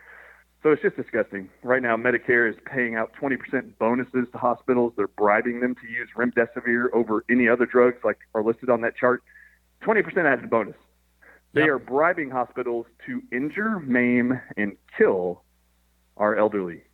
So it's just disgusting. Right now, Medicare is paying out 20% bonuses to hospitals. They're bribing them to use remdesivir over any other drugs like are listed on that chart. 20% added bonus. They
Yep.
are bribing hospitals to injure, maim, and kill our elderly.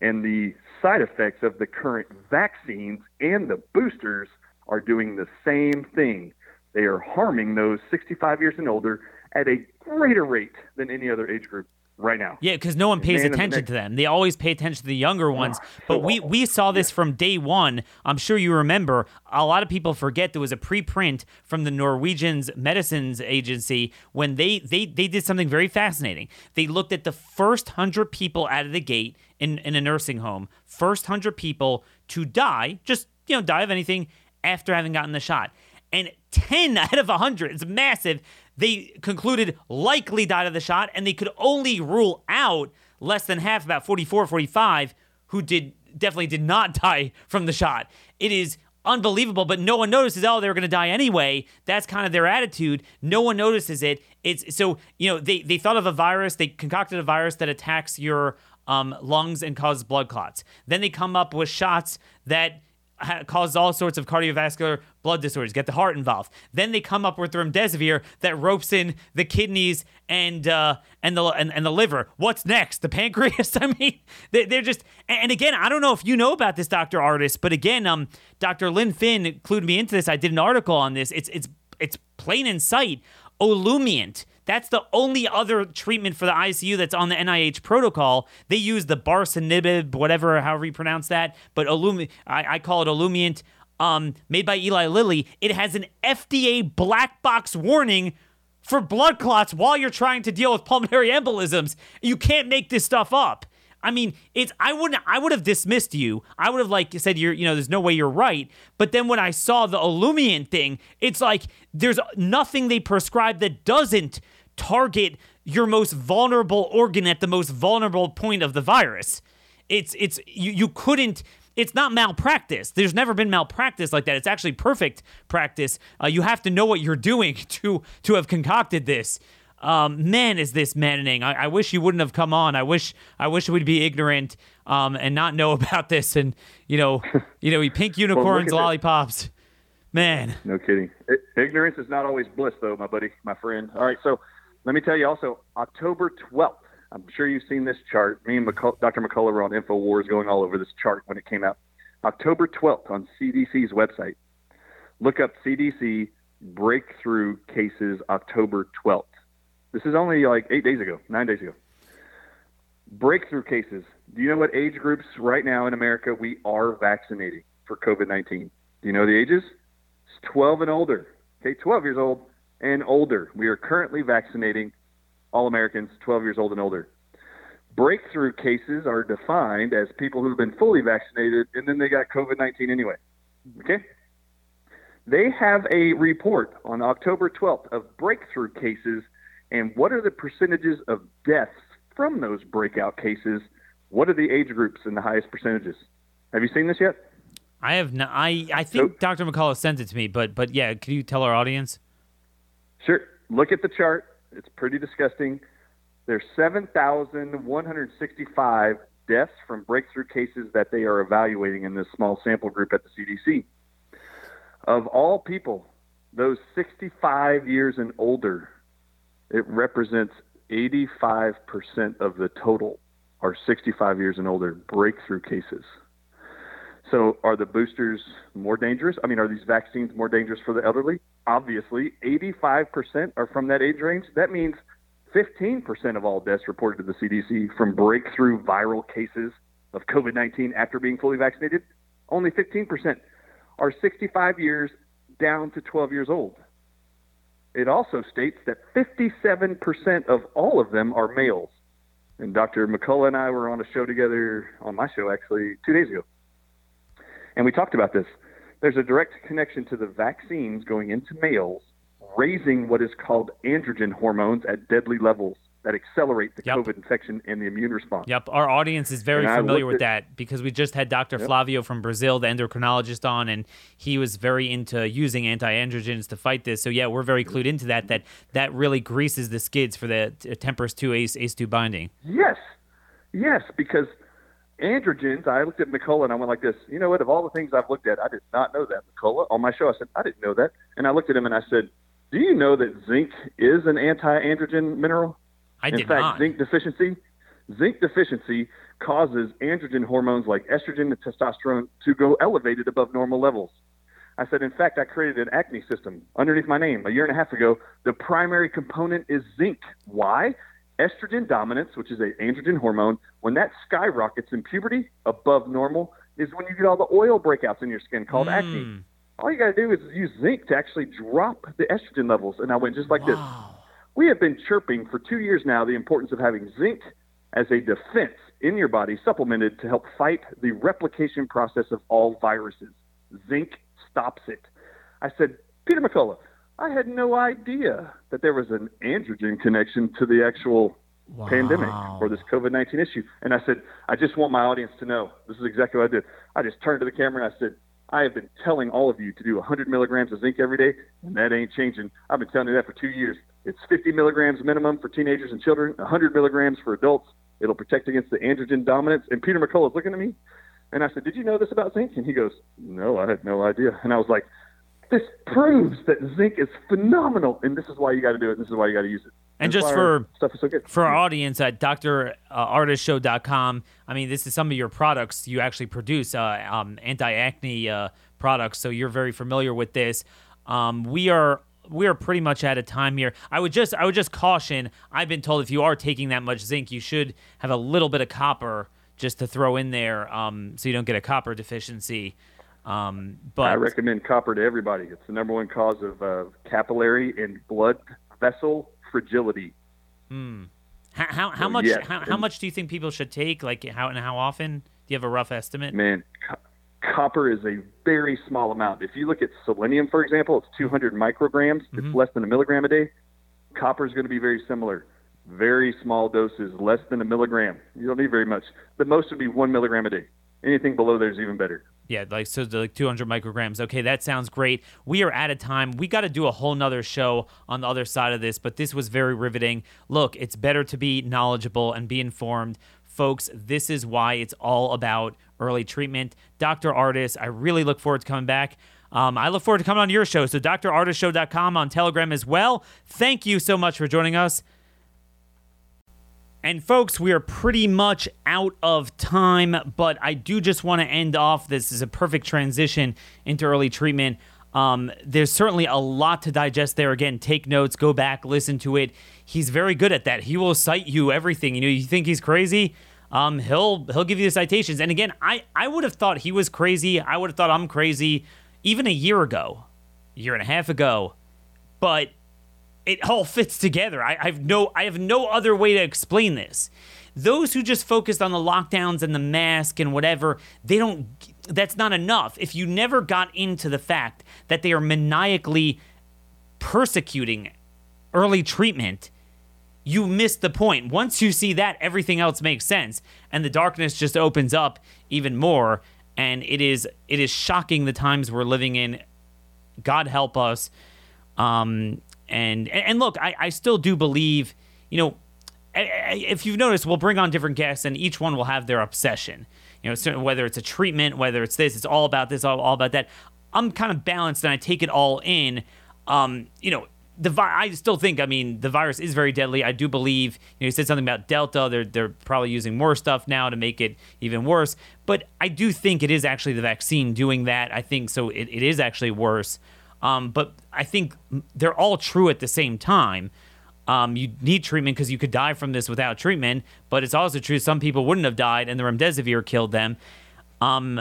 And the side effects of the current vaccines and the boosters are doing the same thing. They are harming those 65 years and older at a greater rate than any other age group right now.
Yeah, because no one pays
Man in the
attention to them. They always pay attention to the younger ones. but we we saw this from day one. I'm sure you remember. A lot of people forget there was a preprint from the Norwegian's Medicines Agency when they they they did something very fascinating. They looked at the first hundred people out of the gate in in a nursing home. First hundred people to die, just you know, die of anything after having gotten the shot. And 10 out of 100, it's massive. They concluded likely died of the shot, and they could only rule out less than half, about 44, 45, who did definitely did not die from the shot. It is unbelievable, but no one notices, oh, they were going to die anyway. That's kind of their attitude. No one notices it. It's so, you know, they, they thought of a virus, they concocted a virus that attacks your um, lungs and causes blood clots. Then they come up with shots that ha- cause all sorts of cardiovascular blood disorders, get the heart involved. Then they come up with remdesivir that ropes in the kidneys and uh, and the and, and the liver. What's next? The pancreas? I mean, they, they're just. And again, I don't know if you know about this, Doctor Ardis, but again, um, Doctor Lynn Finn included me into this. I did an article on this. It's it's it's plain in sight. Olumiant. That's the only other treatment for the ICU that's on the NIH protocol. They use the barcinibib, whatever, however you pronounce that. But Olumi, I, I call it Olumiant, um, made by Eli Lilly. It has an FDA black box warning for blood clots while you're trying to deal with pulmonary embolisms. You can't make this stuff up. I mean, it's I wouldn't I would have dismissed you. I would have like said you're you know there's no way you're right. But then when I saw the Illumiant thing, it's like there's nothing they prescribe that doesn't target your most vulnerable organ at the most vulnerable point of the virus. It's it's you you couldn't it's not malpractice. There's never been malpractice like that. It's actually perfect practice. Uh, you have to know what you're doing to to have concocted this. Um, man, is this maddening? I, I wish you wouldn't have come on. I wish I wish we'd be ignorant um, and not know about this. And you know, you know, we pink unicorns,
this.
lollipops. Man,
No kidding. I- Ignorance is not always bliss, though, my buddy, my friend. All right, so let me tell you also, October 12th, I'm sure you've seen this chart. Me and McCull- Dr. McCullough were on InfoWars going all over this chart when it came out. October 12th on CDC's website. Look up CDC breakthrough cases October 12th. This is only like eight days ago, nine days ago. Breakthrough cases. Do you know what age groups right now in America we are vaccinating for COVID 19? Do you know the ages? It's 12 and older. Okay, 12 years old and older. We are currently vaccinating all Americans 12 years old and older. Breakthrough cases are defined as people who've been fully vaccinated and then they got COVID 19 anyway. Okay? They have a report on October 12th of breakthrough cases and what are the percentages of deaths from those breakout cases. What are the age groups and the highest percentages? Have you seen this yet?
I have not. I I think so, Dr. McCullough sent it to me, but but yeah, could you tell our audience?
Sure. Look at the chart. It's pretty disgusting. There's 7,165 deaths from breakthrough cases that they are evaluating in this small sample group at the CDC. Of all people, those 65 years and older, it represents 85% of the total are 65 years and older breakthrough cases. So, are the boosters more dangerous? I mean, are these vaccines more dangerous for the elderly? Obviously, 85% are from that age range. That means 15% of all deaths reported to the CDC from breakthrough viral cases of COVID 19 after being fully vaccinated, only 15% are 65 years down to 12 years old. It also states that 57% of all of them are males. And Dr. McCullough and I were on a show together, on my show actually, two days ago. And we talked about this. There's a direct connection to the vaccines going into males raising what is called androgen hormones at deadly levels that accelerate the yep. COVID infection and the immune response.
Yep, our audience is very and familiar with at, that because we just had Dr. Yep. Flavio from Brazil, the endocrinologist, on, and he was very into using anti-androgens to fight this. So yeah, we're very clued into that. That that really greases the skids for the TMPRSS two ACE ACE two binding.
Yes, yes, because androgens. I looked at McCullough and I went like this. You know what? Of all the things I've looked at, I did not know that McCullough on my show. I said I didn't know that, and I looked at him and I said do you know that zinc is an anti-androgen mineral?
I
In
did
fact,
not.
zinc deficiency, zinc deficiency causes androgen hormones like estrogen and testosterone to go elevated above normal levels. I said, in fact, I created an acne system underneath my name a year and a half ago. The primary component is zinc. Why? Estrogen dominance, which is an androgen hormone, when that skyrockets in puberty above normal, is when you get all the oil breakouts in your skin called
mm.
acne all you got to do is use zinc to actually drop the estrogen levels. And I went just like
wow.
this. We have been chirping for two years now the importance of having zinc as a defense in your body, supplemented to help fight the replication process of all viruses. Zinc stops it. I said, Peter McCullough, I had no idea that there was an androgen connection to the actual wow. pandemic or this COVID 19 issue. And I said, I just want my audience to know this is exactly what I did. I just turned to the camera and I said, I have been telling all of you to do 100 milligrams of zinc every day, and that ain't changing. I've been telling you that for two years. It's 50 milligrams minimum for teenagers and children, 100 milligrams for adults. It'll protect against the androgen dominance. And Peter McCullough is looking at me, and I said, "Did you know this about zinc?" And he goes, "No, I had no idea." And I was like, "This proves that zinc is phenomenal, and this is why you got to do it. This is why you got to use it."
And just for
stuff is so good.
for our audience at drardisshow.com, I mean, this is some of your products you actually produce, uh, um, anti-acne uh, products, so you're very familiar with this. Um, we are we are pretty much out of time here. I would just I would just caution. I've been told if you are taking that much zinc, you should have a little bit of copper just to throw in there, um, so you don't get a copper deficiency. Um, but I
recommend copper to everybody. It's the number one cause of uh, capillary and blood vessel fragility.
Hmm. How how, how so, much yes. how, how much do you think people should take? Like how and how often? Do you have a rough estimate?
Man, co- copper is a very small amount. If you look at selenium, for example, it's 200 micrograms. Mm-hmm. It's less than a milligram a day. Copper is going to be very similar. Very small doses, less than a milligram. You don't need very much. The most would be one milligram a day. Anything below there is even better.
Yeah, like so like 200 micrograms. Okay, that sounds great. We are out of time. We got to do a whole nother show on the other side of this, but this was very riveting. Look, it's better to be knowledgeable and be informed. Folks, this is why it's all about early treatment. Dr. Ardis, I really look forward to coming back. Um, I look forward to coming on your show. So, drardisshow.com on Telegram as well. Thank you so much for joining us. And folks, we are pretty much out of time, but I do just want to end off. This is a perfect transition into early treatment. Um, there's certainly a lot to digest there. Again, take notes, go back, listen to it. He's very good at that. He will cite you everything. You know, you think he's crazy, um, he'll he'll give you the citations. And again, I I would have thought he was crazy. I would have thought I'm crazy even a year ago, year and a half ago. But it all fits together. I, I have no I have no other way to explain this. Those who just focused on the lockdowns and the mask and whatever, they don't that's not enough. If you never got into the fact that they are maniacally persecuting early treatment, you miss the point. Once you see that, everything else makes sense, and the darkness just opens up even more. And it is it is shocking the times we're living in. God help us. Um, and and look, I, I still do believe, you know, if you've noticed, we'll bring on different guests, and each one will have their obsession. You know, whether it's a treatment, whether it's this, it's all about this, all, all about that. I'm kind of balanced, and I take it all in. Um, you know, the vi- I still think, I mean, the virus is very deadly. I do believe, you know, you said something about Delta. They're they're probably using more stuff now to make it even worse. But I do think it is actually the vaccine doing that. I think so. It, it is actually worse. Um, but I think they're all true at the same time. Um, you need treatment because you could die from this without treatment, but it's also true some people wouldn't have died and the remdesivir killed them. Um,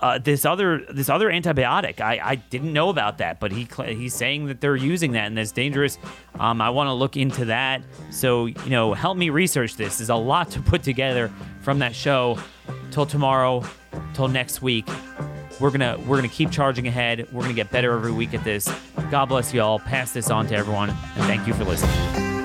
uh, this other this other antibiotic, I, I didn't know about that, but he he's saying that they're using that and that's dangerous. Um, I want to look into that. So you know, help me research this. There's a lot to put together from that show. Till tomorrow, till next week. We're gonna we're gonna keep charging ahead. We're gonna get better every week at this. God bless you all. Pass this on to everyone, and thank you for listening.